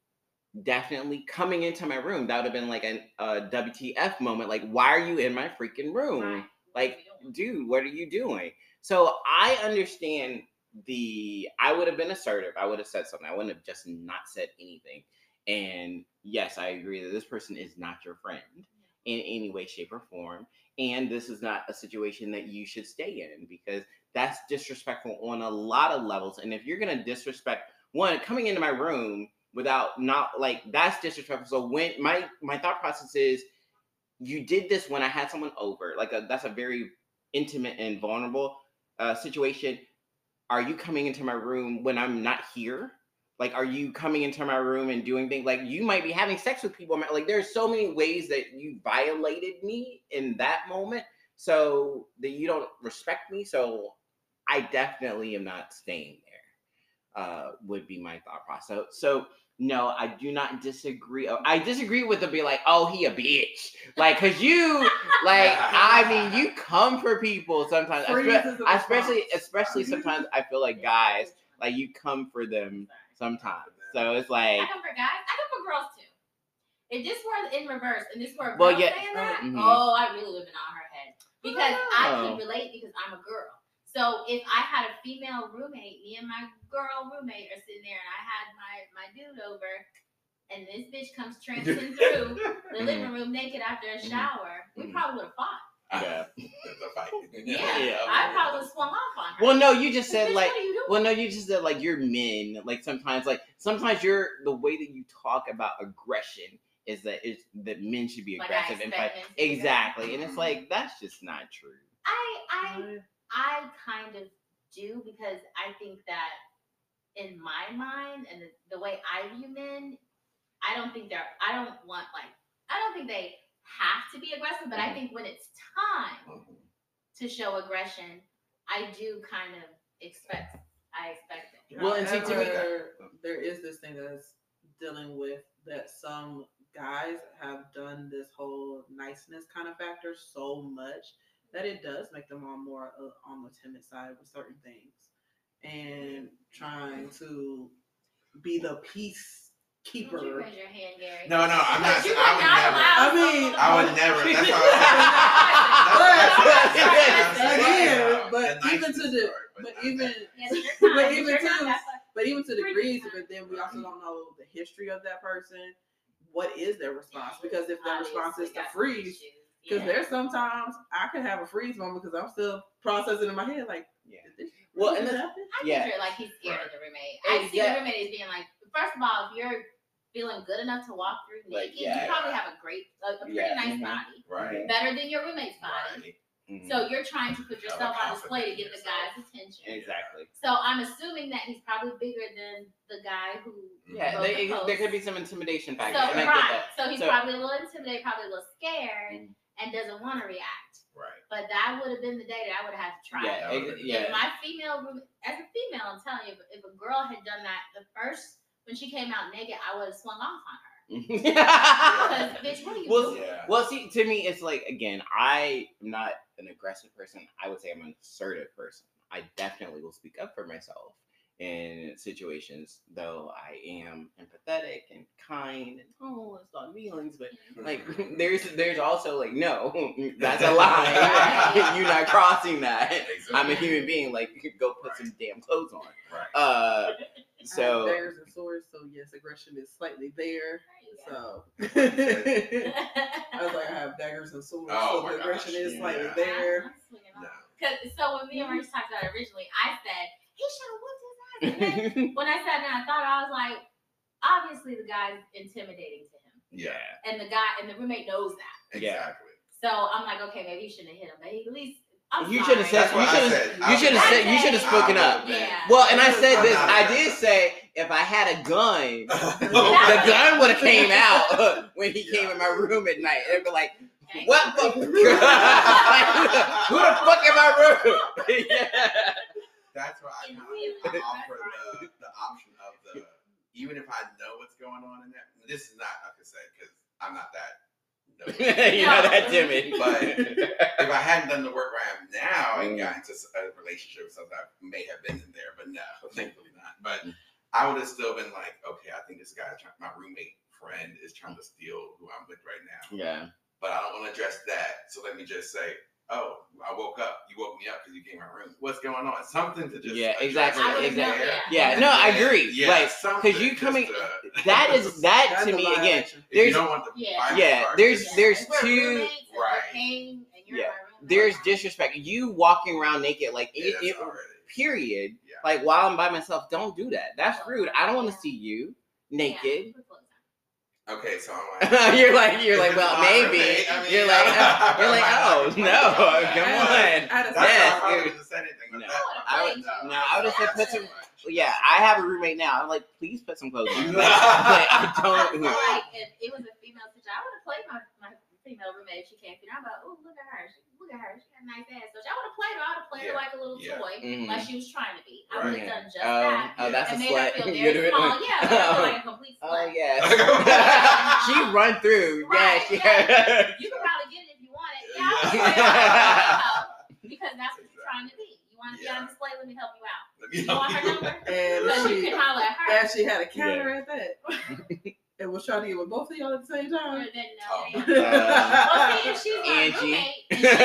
definitely coming into my room. That would have been like an, a WTF moment. Like, why are you in my freaking room? Like, dude, what are you doing? So I understand the. I would have been assertive. I would have said something. I wouldn't have just not said anything. And yes, I agree that this person is not your friend in any way, shape, or form. And this is not a situation that you should stay in because that's disrespectful on a lot of levels. And if you're gonna disrespect one coming into my room without not like that's disrespectful. So when my my thought process is you did this when I had someone over, like a, that's a very intimate and vulnerable uh, situation. Are you coming into my room when I'm not here? Like, are you coming into my room and doing things like you might be having sex with people? Like, there's so many ways that you violated me in that moment, so that you don't respect me. So, I definitely am not staying there. Uh, would be my thought process. So, so no, I do not disagree. Oh, I disagree with the be like, oh, he a bitch, like, cause you, like, I mean, you come for people sometimes, Reese espe- especially, especially sometimes I feel like guys, like, you come for them sometimes. So it's like, I come for guys. I come for girls too. If this were in reverse and this were a Well, yeah, saying that, mhm. oh, I really would have been on her head because I Oh. can relate because I'm a girl. So if I had a female roommate, me and my girl roommate are sitting there, and I had my my dude over, and this bitch comes tramping through the living room naked after a Mhm. shower, we Mhm. probably would have fought. yeah. It's fight. Yeah, Yeah. I probably swung off on her. Well, no, you just Bitch, said like, what are you doing? well, no, you just said like you're men. Like sometimes, like sometimes you're the way that you talk about aggression is that it's that men should be Like, aggressive and fight. men to be Exactly, and it's like that's just not true. I I I kind of do because I think that in my mind and the, the way I view men, I don't think they're I don't want like I don't think they have to be aggressive, but I Mhm. think when it's time Mhm. to show aggression, I do kind of expect I expect it. Well, and see, to me- However, there is this thing that's dealing with that some guys have done this whole niceness kind of factor so much that it does make them on more uh, on the timid side with certain things and trying to be the peacekeeper. Would you raise your hand, Gary? No, no, I'm not. I would would not never. allow I mean, I would never. That's what But I'm again, but even to the, but even, that. Yes, you're but even you're to, but even to Pretty degrees, fine. but then we also don't know the history of that person. What is their response? Because if their response is to freeze, issues. Because Yeah. there's sometimes I could have a freeze moment because I'm still processing in my head like, Yeah. this Well, and just that's- happen? I Yeah. picture like he's scared of the roommate. I see the Exact- roommate as being like, first of all, if you're feeling good enough to walk through Like, naked, yeah. you probably have a great, a, a pretty Yeah, nice mhm. body, Right. better than your roommate's body. Right. Mhm. So you're trying to put yourself on display to get in the guy's attention. exactly. So I'm assuming that he's probably bigger than the guy who. Yeah, wrote they, the post. there could be some intimidation factor. and I get right, so he's So- probably a little intimidated, probably a little scared, Mhm. And doesn't want to react. Right. But that would have been the day that I would have had to try. Yeah, That would've ex- been- yeah. If my female room, as a female, I'm telling you, if, if a girl had done that the first when she came out naked, I would have swung off on her. Because bitch, what are you Well, doing? Yeah. Well, see, to me, it's like again, I am not an aggressive person. I would say I'm an assertive person. I definitely will speak up for myself, in situations, though I am empathetic and kind and oh, it's not feelings, but like there's there's also like no, that's a lie. You're not crossing that. I'm a human being. Like you could go put some damn clothes on. Right. Uh, I have so daggers and swords, so yes, aggression is slightly there. So I was like, I have daggers and swords, Oh so the aggression gosh, is slightly yeah. there. No. Cause so when me and Maurice talked about it originally, I said he should have whooped his ass. And then when I sat down, I thought I was like, obviously the guy's intimidating to him, Yeah. and the guy and the roommate knows that. Exactly. So I'm like, okay, maybe you shouldn't have hit him, but he at least. I'm You should have said That's you should said. have you should have I said you should have spoken up. Oh, yeah. Well, and I said this. I did say if I had a gun, the gun would have came out when he came in my room at night. It'd be like, what the? Fuck? Who the fuck in my room? yeah. That's why I In kind real offer the, the option of the even if I know what's going on in there. This is not I could say because I'm not that. You're not that timid. But if I hadn't done the work where I am now and Mm. got into a relationship with something, I may have been in there, but no, thankfully not. But I would have still been like, okay, I think this guy, my roommate friend, is trying to steal who I'm with right now. yeah. But I don't want to address that. So let me just say, oh, I woke up. You woke me up because you came in my room. What's going on? Something to just Yeah, exactly, I right would know, exactly. yeah. Yeah, no, I agree. Yeah, Like, because you coming- to- That is that to me again. violation. You there's- don't want the Yeah. Yeah, there's- just- there's If two- roommates and we're Right. paying and you're Yeah. in my room, There's disrespect. You walking around naked, like Yeah, it, it- period. Yeah. Like while I'm by myself, don't do that. That's rude. I don't want to see you yeah, naked. Put clothes on. Okay, so I'm like, you're like you're like well maybe roommate, I mean, you're like I you're like oh no come on had a- That's Yes, why I probably it- didn't say anything No. I would- no, no, I would have said put some- much. yeah I have a roommate now I'm like please put some clothes on like, like, I I don't feel like if it was a female situation, I would have played my, my female roommate if she came through. I'm like, oh, look at her. She, look at her. She got a nice ass. So I would have played her. I would have played her like a little Yeah. toy, Mhm. like she was trying to be. I would have Right. done just oh that. oh that's a and made her slut You're very doing- small. Yeah, made her feel like a complete oh slut. yes she run through Right, yeah she You can probably get it if you want it. Yeah, I would play her like a because that's what you're trying to be. You want to be on display? Let me help you out. Let You me want her help you. number? And Because you she can holler at her. actually had a counter at that. and was trying to get with both of y'all at the same Or time. then, no, Oh. yeah. Uh, Well, see, if she's my Angie. roommate, and she-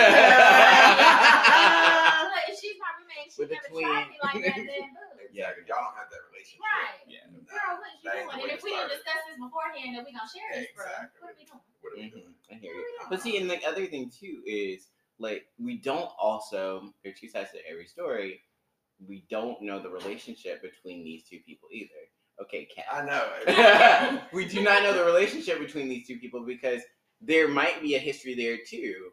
But if she's my roommate, and she With the never twin. tried me like that, then boo. Yeah, 'cause y'all don't have that relationship. Right. Yeah. No. Girl, what you doing? And if we didn't discuss this beforehand that we gonna share this, bro, Exactly. what are we doing? What are we doing? I hear you. But see, and the other thing too is like we don't also there are two sides to every story. We don't know the relationship between these two people either. Okay, Kat. I know. we do not know the relationship between these two people because there might be a history there too.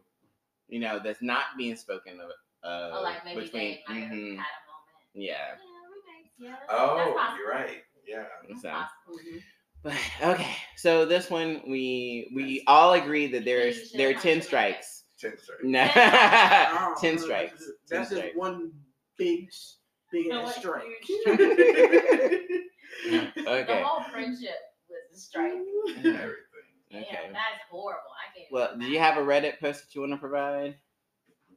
You know, that's not being spoken of. Uh, Oh, like maybe between, they might have mhm, had a moment. yeah. Yeah, roommates. Yeah, that's, that's Oh, you're right. Yeah. That's So, possible. Mm-hmm. but okay, so this one we we all agree that there's there are ten him in the strikes. Ten straight. No, Oh, ten strikes. That's Ten just strikes. one big, big No, ass what- strike. The Okay. whole friendship was a strike. Everything. Yeah, Okay. that's horrible. I can't. Well, do you have a Reddit post that you want to provide?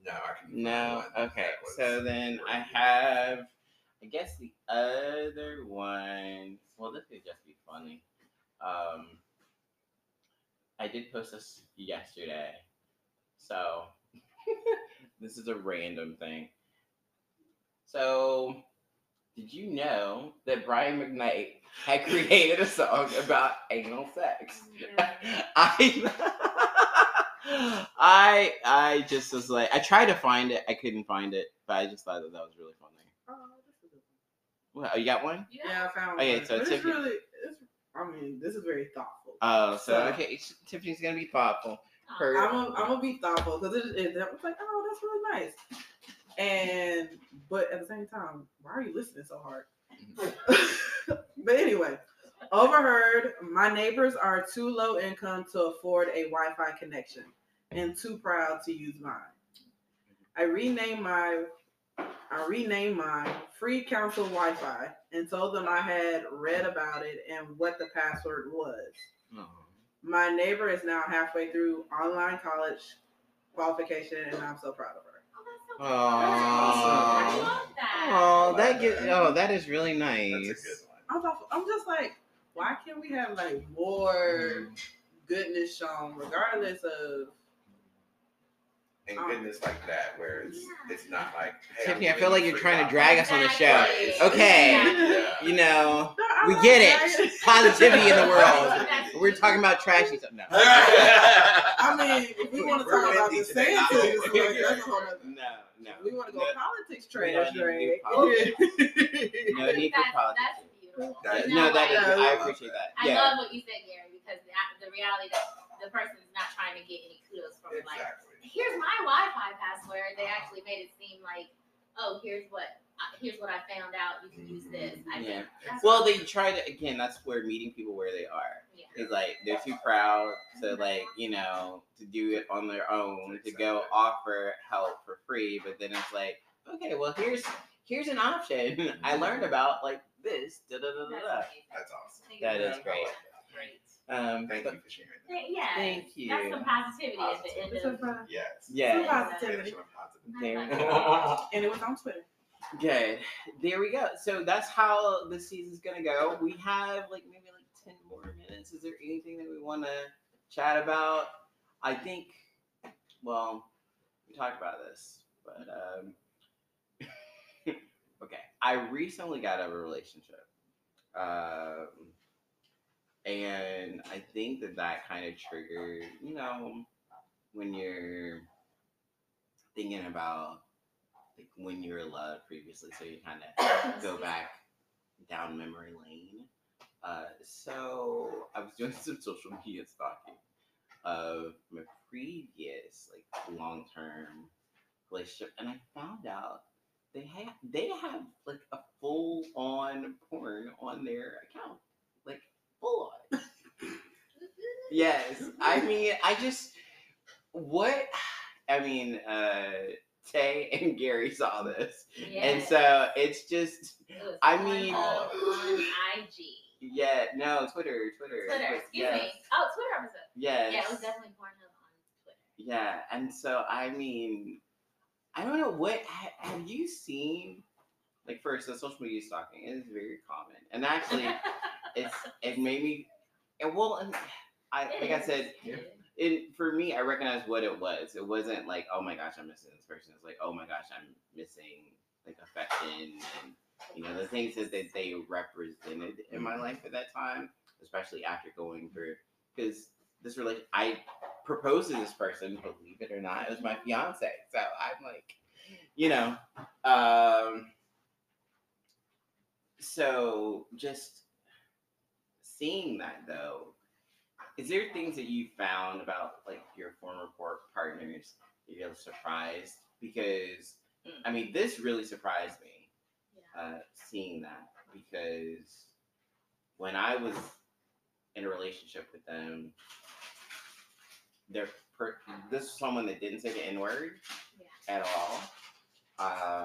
No, I can. No. Okay. So then I have, I guess the other one. Well, this could just be funny. Um, I did post this yesterday, so this is a random thing. So, did you know that Brian McKnight had created a song about anal sex? I I I just was like I tried to find it, I couldn't find it, but I just thought that that was really funny. Oh, this is a- Well, oh, you got one? Yeah. Yeah, I found Okay, one. so but it's Tiffany- really, it's, I mean, this is very thoughtful. Oh, so So- okay, Tiffany's gonna be thoughtful. Her- I'm gonna, I'm gonna be thoughtful because it, it, I was like, oh, that's really nice. And but at the same time, why are you listening so hard? but anyway, overheard. My neighbors are too low income to afford a Wi-Fi connection and too proud to use mine. I renamed my I renamed mine free council Wi-Fi and told them I had read about it and what the password was. Aw. My neighbor is now halfway through online college qualification, and I'm so proud of her. Oh, that's so cute. I Aww. love that. Oh, that like get, oh, that is really nice. That's a good one. I'm, I'm just like, why can't we have like more mm. goodness shown, regardless of And goodness like that, where it's Yeah. it's not like hey, Tiffany, I'm feel like you you're trying to drag us on the show. Exactly. Okay. Exactly. You know, No, we get it. Positivity in the world. We're talking about trashy stuff. No. I mean, if we want to talk about the today. Santas, like, that's a whole nother. No, no. We want to go No, politics We trash, don't need to Drake. do politics. I No think need for that's, politics. that's beautiful. No, that is. like, I appreciate that. I Yeah. love what you said, Gary, because the, the reality that the person is not trying to get any kudos from like, Exactly. Here's my Wi-Fi password. They actually made it seem like, oh, here's what uh, here's what I found out. You can use this. I mm-hmm. Yeah. think Well, they try to again. That's where meeting people where they are. yeah. It's like they're too proud to mm-hmm. like you know to do it on their own to go offer help for free. But then it's like, okay, well here's here's an option I learned mm-hmm. about like this. Da da da da That's da. That's awesome. Thank That you. is great. Great. Um, Thank but- you for sharing that. Th- Yeah. Thank you. That's some positivity at the end It's of. a fun- Yes. Yeah. Some positivity. Finish on. There we go. And it was on Twitter. Good. There we go. So that's how the season's gonna go. We have like maybe like ten more minutes. Is there anything that we want to chat about? I think. Well, we talked about this, but um, okay. I recently got out of a relationship, um, and I think that that kind of triggered. You know, when you're thinking about like when you were loved previously, so you kind of go back down memory lane. Uh, so I was doing some social media stalking of my previous like long term relationship, and I found out they have they have like a full on porn on their account, Yes, I mean I just what I mean. uh Tae and Gary saw this, and so it's just It I mean- Hub on IG. yeah, no Twitter, Twitter, Twitter, Twi- excuse yes, me. Oh, Twitter episode. yes, Yeah, it was definitely Pornhub on Twitter. yeah, and so I mean, I don't know what have you seen? Like first, the social media stalking is very common, and actually, it's it made me, and well, and I It like I said, It is. it for me, I recognized what it was. It wasn't like, oh my gosh, I'm missing this person. It's like, oh my gosh, I'm missing like affection and you know the things that they, they represented in my life at that time, especially after going through because this relation, I proposed to this person, believe it or not, it was my fiance. So I'm like, you know, um, so just seeing that though is there things that you found about like your former por- partners that you're surprised? Because I mean, this really surprised me Yeah. uh, seeing that because when I was in a relationship with them, they're per- this is someone that didn't say the N word Yeah. at all.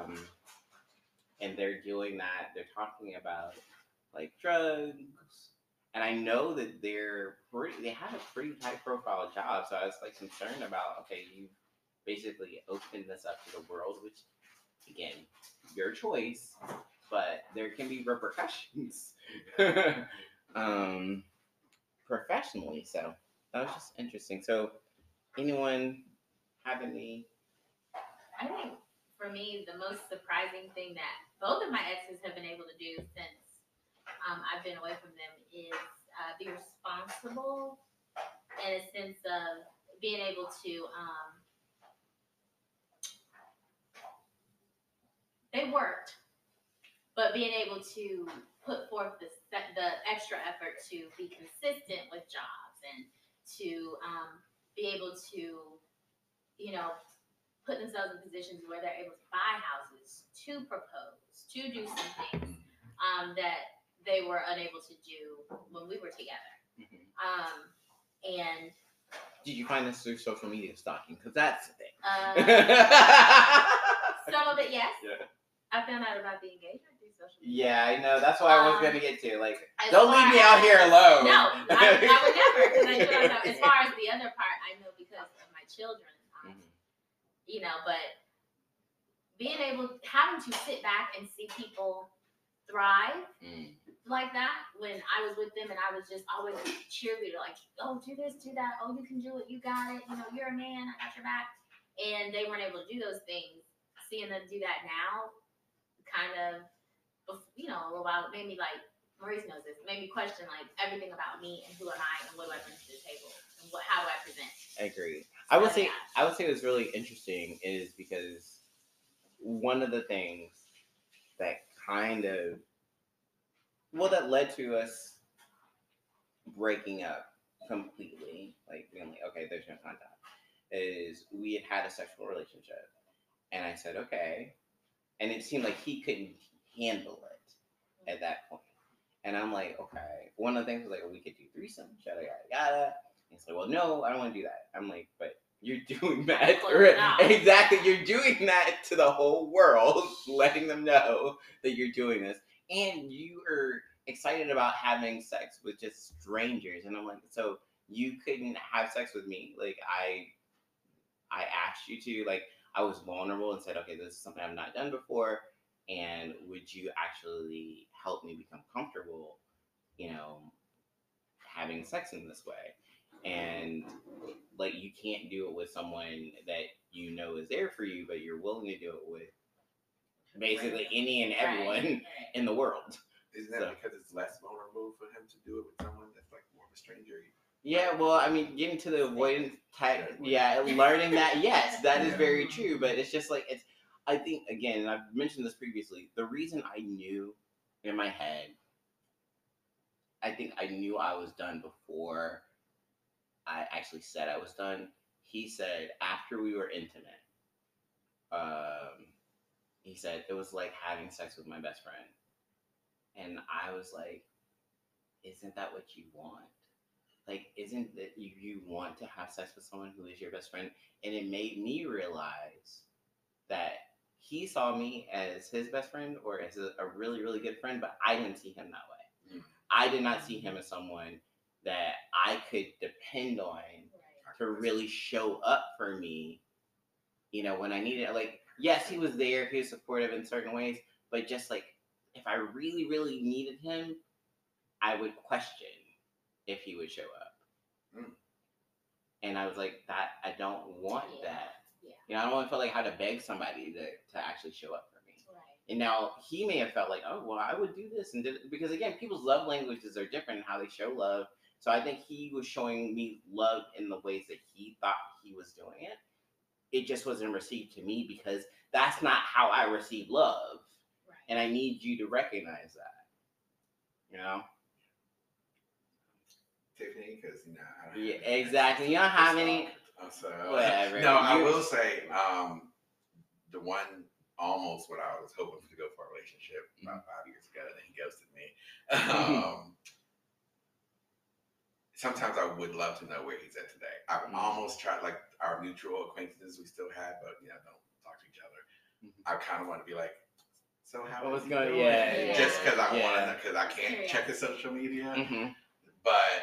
Um, and they're doing that. They're talking about like drugs, and I know that they're pretty. They have a pretty high profile job, so I was like concerned about. Okay, you basically opened this up to the world, which again, your choice, but there can be repercussions. um, professionally, so that was just interesting. So, anyone have any? I think for me, the most surprising thing that both of my exes have been able to do since um, I've been away from them is uh, be responsible in a sense of being able to. Um, they worked, but being able to put forth the the extra effort to be consistent with jobs and to um, be able to, you know, put themselves in positions where they're able to buy houses, to propose, to do some things um, that they were unable to do when we were together. Mhm. Um, and Did you find this through social media stalking? Because that's the thing. uh, some of it, yes. Yeah. I found out about the engagement through social media. yeah, I know. That's what I was Um, gonna get to. Like, don't leave me out as- here alone. No, I, I would never. I know. As far as the other part, I know because of my children. Um, Mhm. you know, but being able having to sit back and see people thrive Mm. Like that when I was with them and I was just always a cheerleader, like, oh, do this, do that. Oh, you can do it. You got it. You know, you're a man. I got your back. And they weren't able to do those things. Seeing them do that now kind of, you know, a little while, it made me like, Maurice knows this, made me question like everything about me and who am I and what do I bring to the table and what, how do I present. I agree. I would So, say yeah. I would say what's really interesting is because one of the things that kind of well that led to us breaking up completely, like being like, okay, there's no contact, is we had had a sexual relationship, and I said okay, and it seemed like he couldn't handle it at that point, and I'm like, okay. One of the things was like, we could do threesome, yada yada yada. He's like, well, no, I don't want to do that. I'm like, but you're doing that. Exactly. You're doing that to the whole world, letting them know that you're doing this. And you are excited about having sex with just strangers. And I'm like, so you couldn't have sex with me. Like I I asked you to, like I was vulnerable and said, okay, this is something I've not done before. And would you actually help me become comfortable, you know, having sex in this way? and like you can't do it with someone that you know is there for you, but you're willing to do it with basically any and everyone Right. in the world. Isn't that So- because it's less vulnerable for him to do it with someone that's like more of a stranger? Yeah, well, I mean, getting to the avoidance type, yeah, learning that, yes, that is very true. But it's just like it's. I think again, and I've mentioned this previously. The reason I knew in my head, I think I knew I was done before I actually said I was done. He said after we were intimate, um, he said it was like having sex with my best friend, and I was like, "Isn't that what you want?" like isn't that you, you want to have sex with someone who is your best friend and it made me realize that he saw me as his best friend or as a, a really really good friend but i didn't see him that way Mm. i did not see him as someone that i could depend on to really show up for me you know when i needed it like yes he was there he was supportive in certain ways but just like if i really really needed him i would question if he would show up Mm. and i was like that i don't want Yeah. that Yeah. you know i don't want to feel like I had to beg somebody to, to actually show up for me Right. and now he may have felt like, oh well, I would do this and did it because again, people's love languages are different in how they show love. So I think he was showing me love in the ways that he thought he was doing it. It just wasn't received to me because that's not how I receive love, Right. And I need you to recognize that. You know? Tiffany, because you know I don't Yeah, exactly. You don't have any- So Whatever. No, I will say um, the one almost what I was hoping to go for a relationship about Mm-hmm. five years ago, and then he ghosted me. Um, sometimes I would love to know where he's at today. I've Mhm. almost tried, like our mutual acquaintances we still have, but you know, don't talk to each other. Mhm. I kind of want to be like, so how What's is he going- doing? yeah, Just because I yeah. want to, because I can't check his social media hmm but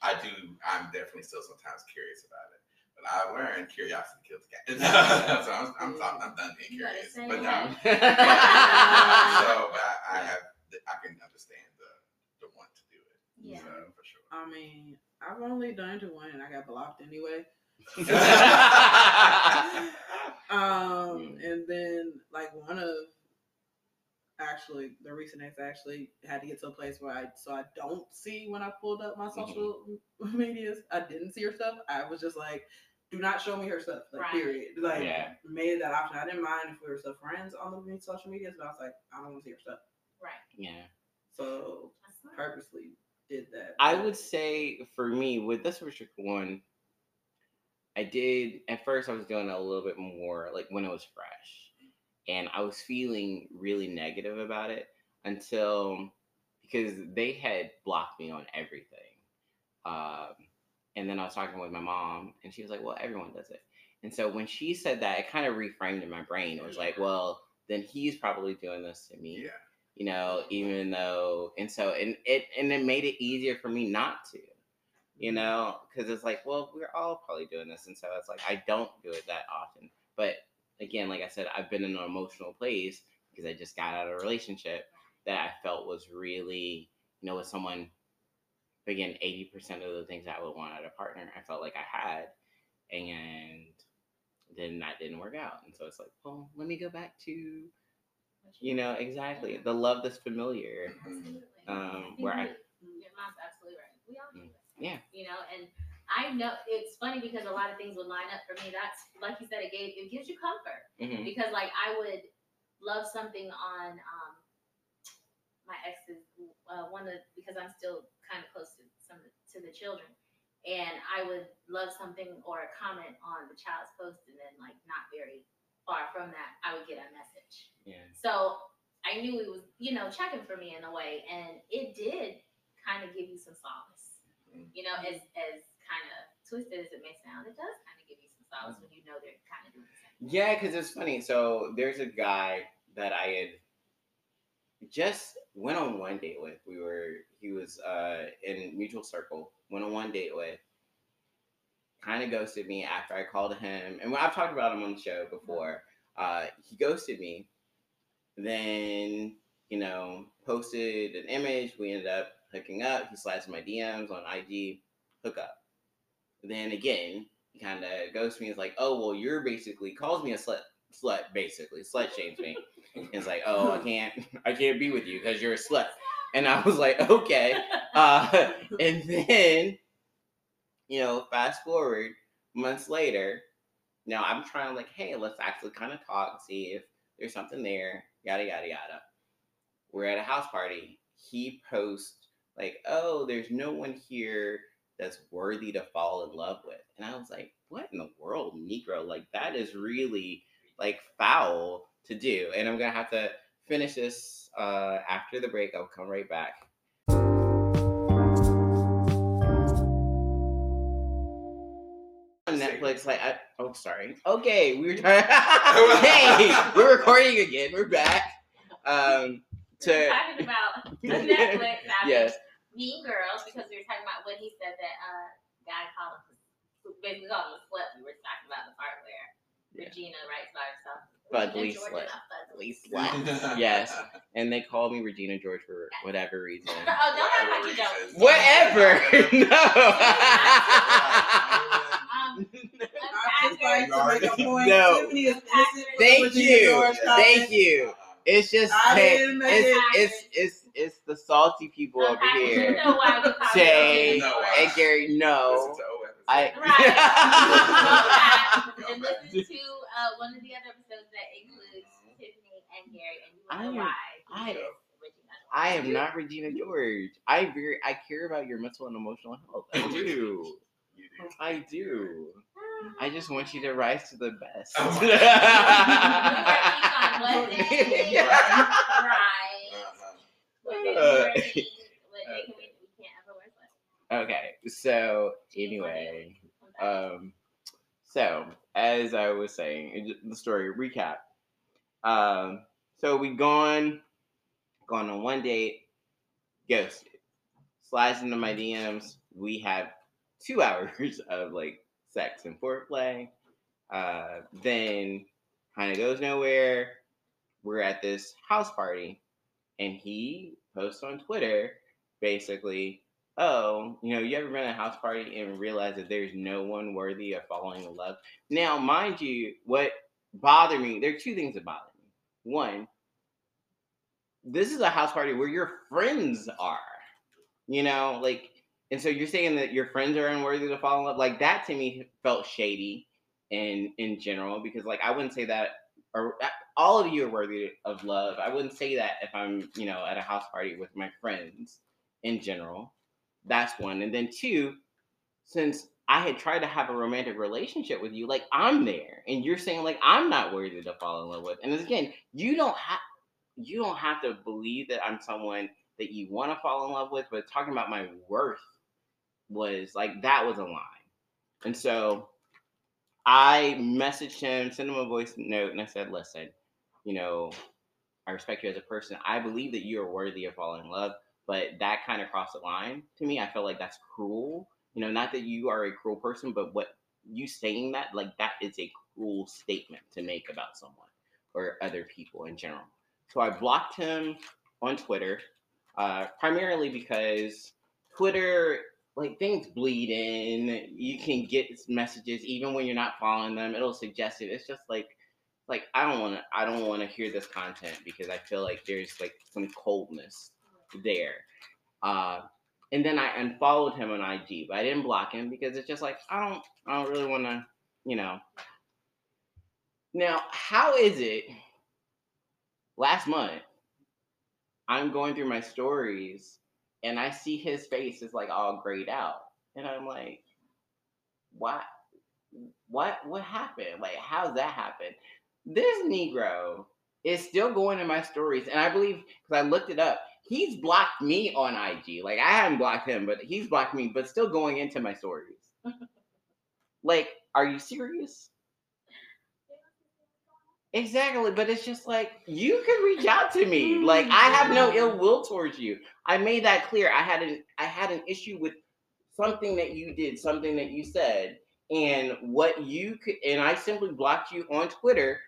I do. I'm definitely still sometimes curious about it. But I learned curiosity kills the cat. so I'm, I'm, I'm, I'm done being curious. But no. that. so but I, I have. I can understand the the want to do it. Yeah. So for sure. I mean, I've only done to one and I got blocked anyway. Um, Mm. and then like one of actually the recent ex actually had to get to a place where I so I don't see when I pulled up my mm-hmm. social m- medias. I didn't see her stuff. I was just like, do not show me her stuff. Like Right. period. Like Yeah. made that option. I didn't mind if we were still friends on the social medias, but I was like, I don't want to see her stuff. Right. yeah. So purposely did that. I would say for me with this restricted one, I did at first I was doing a little bit more like when it was fresh, and I was feeling really negative about it until because they had blocked me on everything, um, and then I was talking with my mom, and she was like, "Well, everyone does it," and so when she said that, it kind of reframed in my brain. It was like, "Well, then he's probably doing this to me." Yeah. you know, even though, and so, and it, and it made it easier for me not to, you know, because it's like, well, we're all probably doing this, and so it's like I don't do it that often, but again, like I said, I've been in an emotional place because I just got out of a relationship that I felt was really, you know, with someone. Again, eighty percent of the things I would want out of a partner, I felt like I had, and then that didn't work out. And so it's like, well, let me go back to, you know, exactly the love that's familiar. Absolutely. Um, where I- your mom's absolutely right. We all do Mm, that. yeah. You know, and I know it's funny because a lot of things would line up for me. That's like you said, it gave it gives you comfort Mhm. because like I would love something on um my ex's uh, one of the, because I'm still kind of close to some to the children. And I would love something or a comment on the child's post, and then like not very far from that, I would get a message. Yeah. So I knew he was, you know, checking for me in a way, and it did kind of give you some solace. Mm. You know, as as kind of twisted as it may sound, it does kind of give you some solace when you know they're kind of doing the same. Yeah, because it's funny. So there's a guy that I had just went on one date with. We were he was uh in mutual circle. Went on one date with. Kind of ghosted me after I called him, and I've talked about him on the show before. Uh, he ghosted me. Then you know posted an image. We ended up hooking up. He slides my DMs on IG. Hook up. Then again, he kind of goes to me. and Is like, oh well, you're basically calls me a slut, slut basically, slut shames me. And it's like, oh, I can't, I can't be with you because you're a slut. And I was like, okay. Uh, and then, you know, fast forward months later. Now I'm trying like, hey, let's actually kind of talk, see if there's something there. Yada yada yada. We're at a house party. He posts like, oh, there's no one here that's worthy to fall in love with. And I was like, what in the world, Negro? Like, that is really like foul to do. And I'm gonna have to finish this uh, after the break. I'll come right back. On Netflix, like, I, oh, sorry. Okay, we were talking. hey, we're recording again. We're back. Um, to talking about Netflix. I yes, Mean Girls because we were talking about when he said that uh guy called him basically called him a slut. We were talking about the part where Yeah. Regina writes about herself. Fudly Regina slut. George is not fudly. Fudly slut. Yes. and they called me Regina George for whatever reason. Oh, don't act like you don't. Whatever. no. Um, I just like to make a point. No. Tiffany is. Thank you. Thank you. It's just I hey, didn't make it's, it's it's it's the salty people over Okay, You here. know why Say it No, I- and Gary, no. Listen to old episodes. I Right. Go and listen to uh, one of the other episodes that includes Tiffany and Gary, and you will I know am- why. I- he. I am not Regina George. I very I care about your mental and emotional health. I do. You do. I do. I just want you to rise to the best. Oh. We were on what day? Right. What day Uh, we working? What day can we, we can't ever wear sweats. okay, so anyway, um, so as I was saying, the story recap. Um, so we gone, gone on one date, ghosted, slides into my DMs. We have two hours of like sex and foreplay. Uh, then kind of goes nowhere. We're at this house party, and he posts on Twitter basically oh, you know, you ever been at a house party and realize that there's no one worthy of falling in love? Now, mind you, what bothered me, there are two things that bother me. One, this is a house party where your friends are, you know, like, and so you're saying that your friends are unworthy to fall in love. Like that to me felt shady in in general because like I wouldn't say that or uh, all of you are worthy of love. I wouldn't say that if I'm, you know, at a house party with my friends in general. That's one. And then two, since I had tried to have a romantic relationship with you, like I'm there, and you're saying like I'm not worthy to fall in love with. And again, you don't have you don't have to believe that I'm someone that you want to fall in love with, but talking about my worth was like that was a line. And so I messaged him, sent him a voice note, and I said, listen, you know, I respect you as a person. I believe that you are worthy of falling in love, but that kind of crossed the line to me. I felt like that's cruel. You know, not that you are a cruel person, but what you saying that, like that is a cruel statement to make about someone or other people in general. So I blocked him on Twitter, uh, primarily because Twitter, like things bleed in. You can get messages even when you're not following them. It'll suggest it. It's just like, like I don't want to. I don't want to hear this content because I feel like there's like some coldness there. Uh, and then I unfollowed him on IG, but I didn't block him because it's just like I don't. I don't really want to. You know. Now, how is it? Last month, I'm going through my stories and I see his face is like all grayed out. And I'm like, what? What? What happened? Like, how's that happen? This Negro is still going in my stories. And I believe, because I looked it up, he's blocked me on IG. Like, I haven't blocked him, but he's blocked me, but still going into my stories. like, are you serious? Exactly, but it's just like you could reach out to me. Mm-hmm. Like I have no ill will towards you. I made that clear. I had an I had an issue with something that you did, something that you said, and what you could and I simply blocked you on Twitter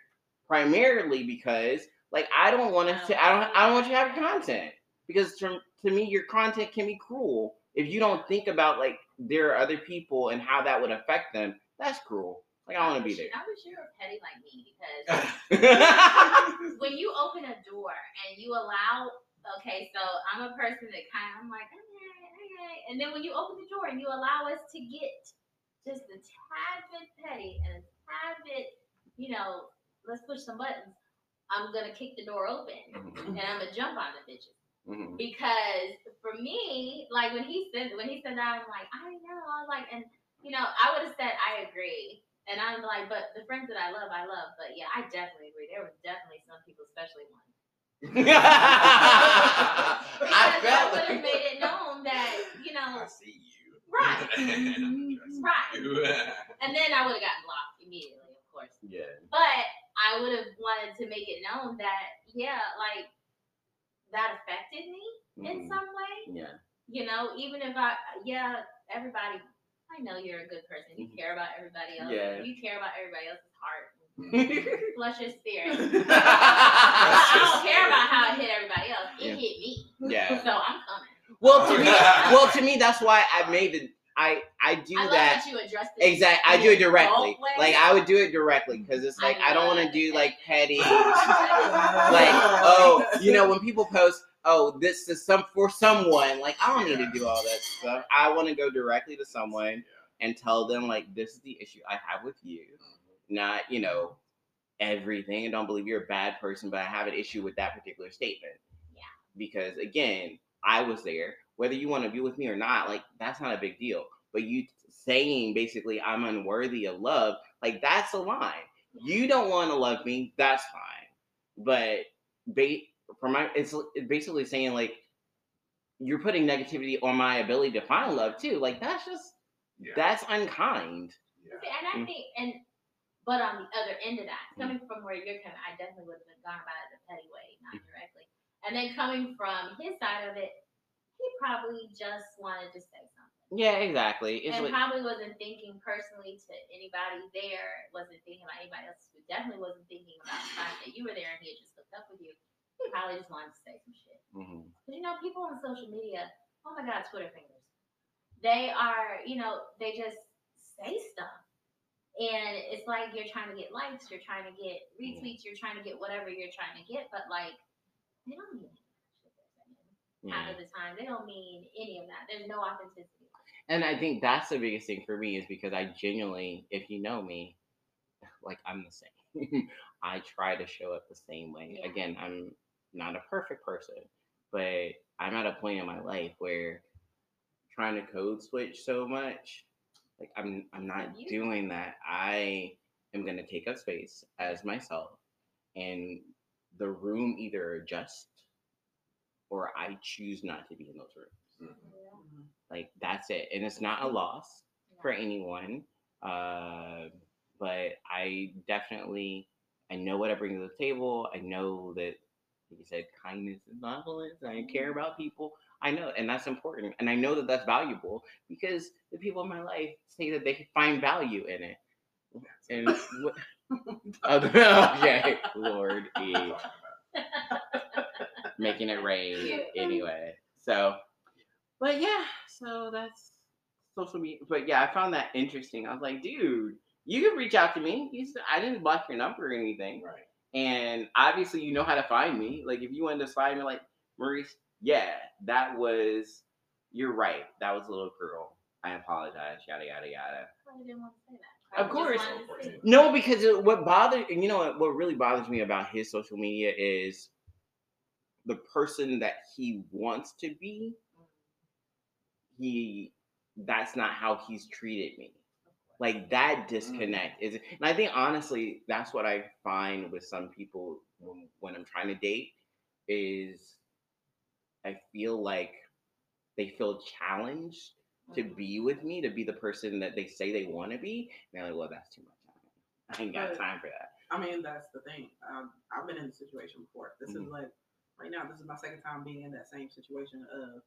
primarily because like I don't want to I don't I don't want you to have content. Because to, to me your content can be cruel if you don't think about like there are other people and how that would affect them. That's cruel. Like I want to be there. I wish you were petty like me because when you open a door and you allow, okay, so I'm a person that kind of I'm like, okay, okay, and then when you open the door and you allow us to get just a tad bit petty and a tad bit, you know, let's push some buttons. I'm gonna kick the door open Mhm. and I'm gonna jump on the bitches. Mhm. because for me, like when he said when he said that, I'm like, I know, I was like, and you know, I would have said I agree, and I'm like, but the friends that I love, I love, but yeah, I definitely agree. There was definitely some people, especially one, I because I, felt would have made it known that you know. I know, see you. Right. And right, you. and then I would have gotten blocked immediately, of course. yeah. But I would have wanted to make it known that yeah, like that affected me in Mhm. some way. Yeah. you know, even if I, yeah, everybody, I know you're a good person. You Mhm. care about everybody else. Yeah. You care about everybody else's heart. Mhm. Flush your spirit. I don't care about how it hit everybody else. It Yeah. hit me. yeah. So I'm coming. Well, to me, well, to me, that's why I made the. I I do I that. that it. Exactly. I do it directly. Like I would do it directly because it's like I don't want to do like petty. like oh, you know when people post oh this is some for someone like I don't need to do all that stuff. I want to go directly to someone and tell them like this is the issue I have with you, mm-hmm. not you know everything. I don't believe you're a bad person, but I have an issue with that particular statement. Yeah. Because again, I was there. Whether you want to be with me or not, like that's not a big deal. But you saying basically I'm unworthy of love, like that's a line. You don't want to love me, that's fine. But ba- for my, it's it's basically saying like you're putting negativity on my ability to find love too. Like that's just Yeah. that's unkind. Yeah. See, and I Mm. think, and but on the other end of that, coming from where you're coming, I definitely would have gone about it the petty way, not Mm. directly. And then coming from his side of it, he probably just wanted to say something. Yeah, exactly. It's and like probably wasn't thinking personally to anybody there, wasn't thinking about anybody else, who definitely wasn't thinking about the fact that you were there and he had just hooked up with you. He probably just wanted to say some shit. Mhm. Because you know, people on social media, oh my god, Twitter fingers. They are, you know, they just say stuff. And it's like you're trying to get likes, you're trying to get retweets, you're trying to get whatever you're trying to get, but like they don't mean any of that shit they're saying. Half of the time, they don't mean any of that. There's no authenticity. And I think that's the biggest thing for me is because I genuinely, if you know me, like I'm the same. I try to show up the same way. Yeah. Again, I'm not a perfect person, but I'm at a point in my life where trying to code switch so much, like I'm I'm not You- doing that. I am gonna take up space as myself and the room either adjusts or I choose not to be in those rooms. Like that's it. And it's not a loss for anyone. Uh, but I definitely I know what I bring to the table. I know that you said kindness is benevolence. I care about people. I know, and that's important. And I know that that's valuable because the people in my life say that they can find value in it. And what, okay, Lord E, making it rain anyway. So, but yeah, so that's social media. But yeah, I found that interesting. I was like, dude, you can reach out to me. You said I didn't block your number or anything. Right. And obviously, you know how to find me. Like, if you wanted to find me, like, Maurice, yeah, that was, you're right. That was a little cruel. I apologize, yada, yada, yada. Oh, Probably didn't want to say that. Of Probably course. just wanted to see. No, because what bothered, and you know what, what really bothers me about his social media is the person that he wants to be. Mm. He, that's not how he's treated me. Like that disconnect is, and I think honestly, that's what I find with some people when, when I'm trying to date is I feel like they feel challenged to be with me, to be the person that they say they want to be. And they're like, well, that's too much time. I ain't got But- time for that. I mean, that's the thing. Um, I've been in the situation before. This Mhm. is like right now. This is my second time being in that same situation of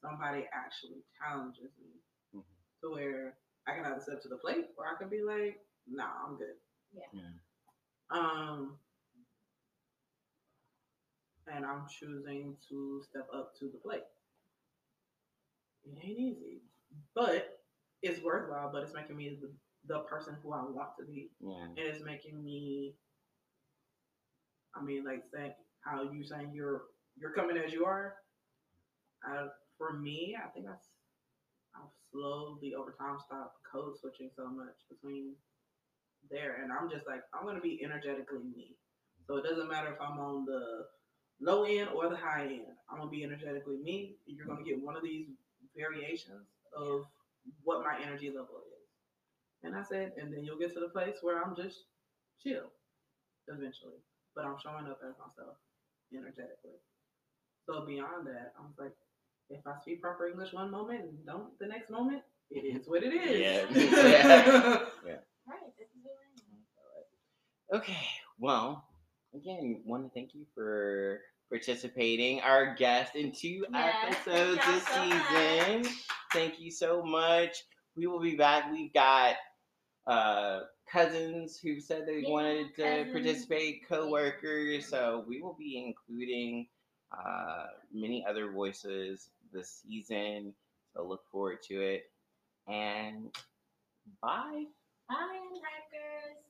somebody actually challenges me Mhm. to where I can either step to the plate or I can be like, "Nah, I'm good." Yeah. Yeah. Um, and I'm choosing to step up to the plate. It ain't easy, but it's worthwhile. But it's making me the, the person who I want to be Yeah. and it's making me i mean like saying how you saying you're you're coming as you are uh, for me i think i've i've slowly over time stop code switching so much between there. And i'm just like i'm going to be energetically me. So it doesn't matter if i'm on the low end or the high end. I'm going to be energetically me. You're going to get one of these variations of what my energy level is. And I said, and then you'll get to the place where I'm just chill eventually. But I'm showing up as myself energetically. So beyond that, I was like, if I speak proper English one moment and don't the next moment, it is what it is. Yeah. Right. This is what I am. Okay. Well, again, want to thank you for participating. Our guest in two Yes, episodes thank y'all this so much. season. Thank you so much. We will be back. We've got uh cousins who said they Yeah, wanted to cousins. participate, co-workers. So we will be including uh many other voices this season. So look forward to it. And bye. Bye, hackers.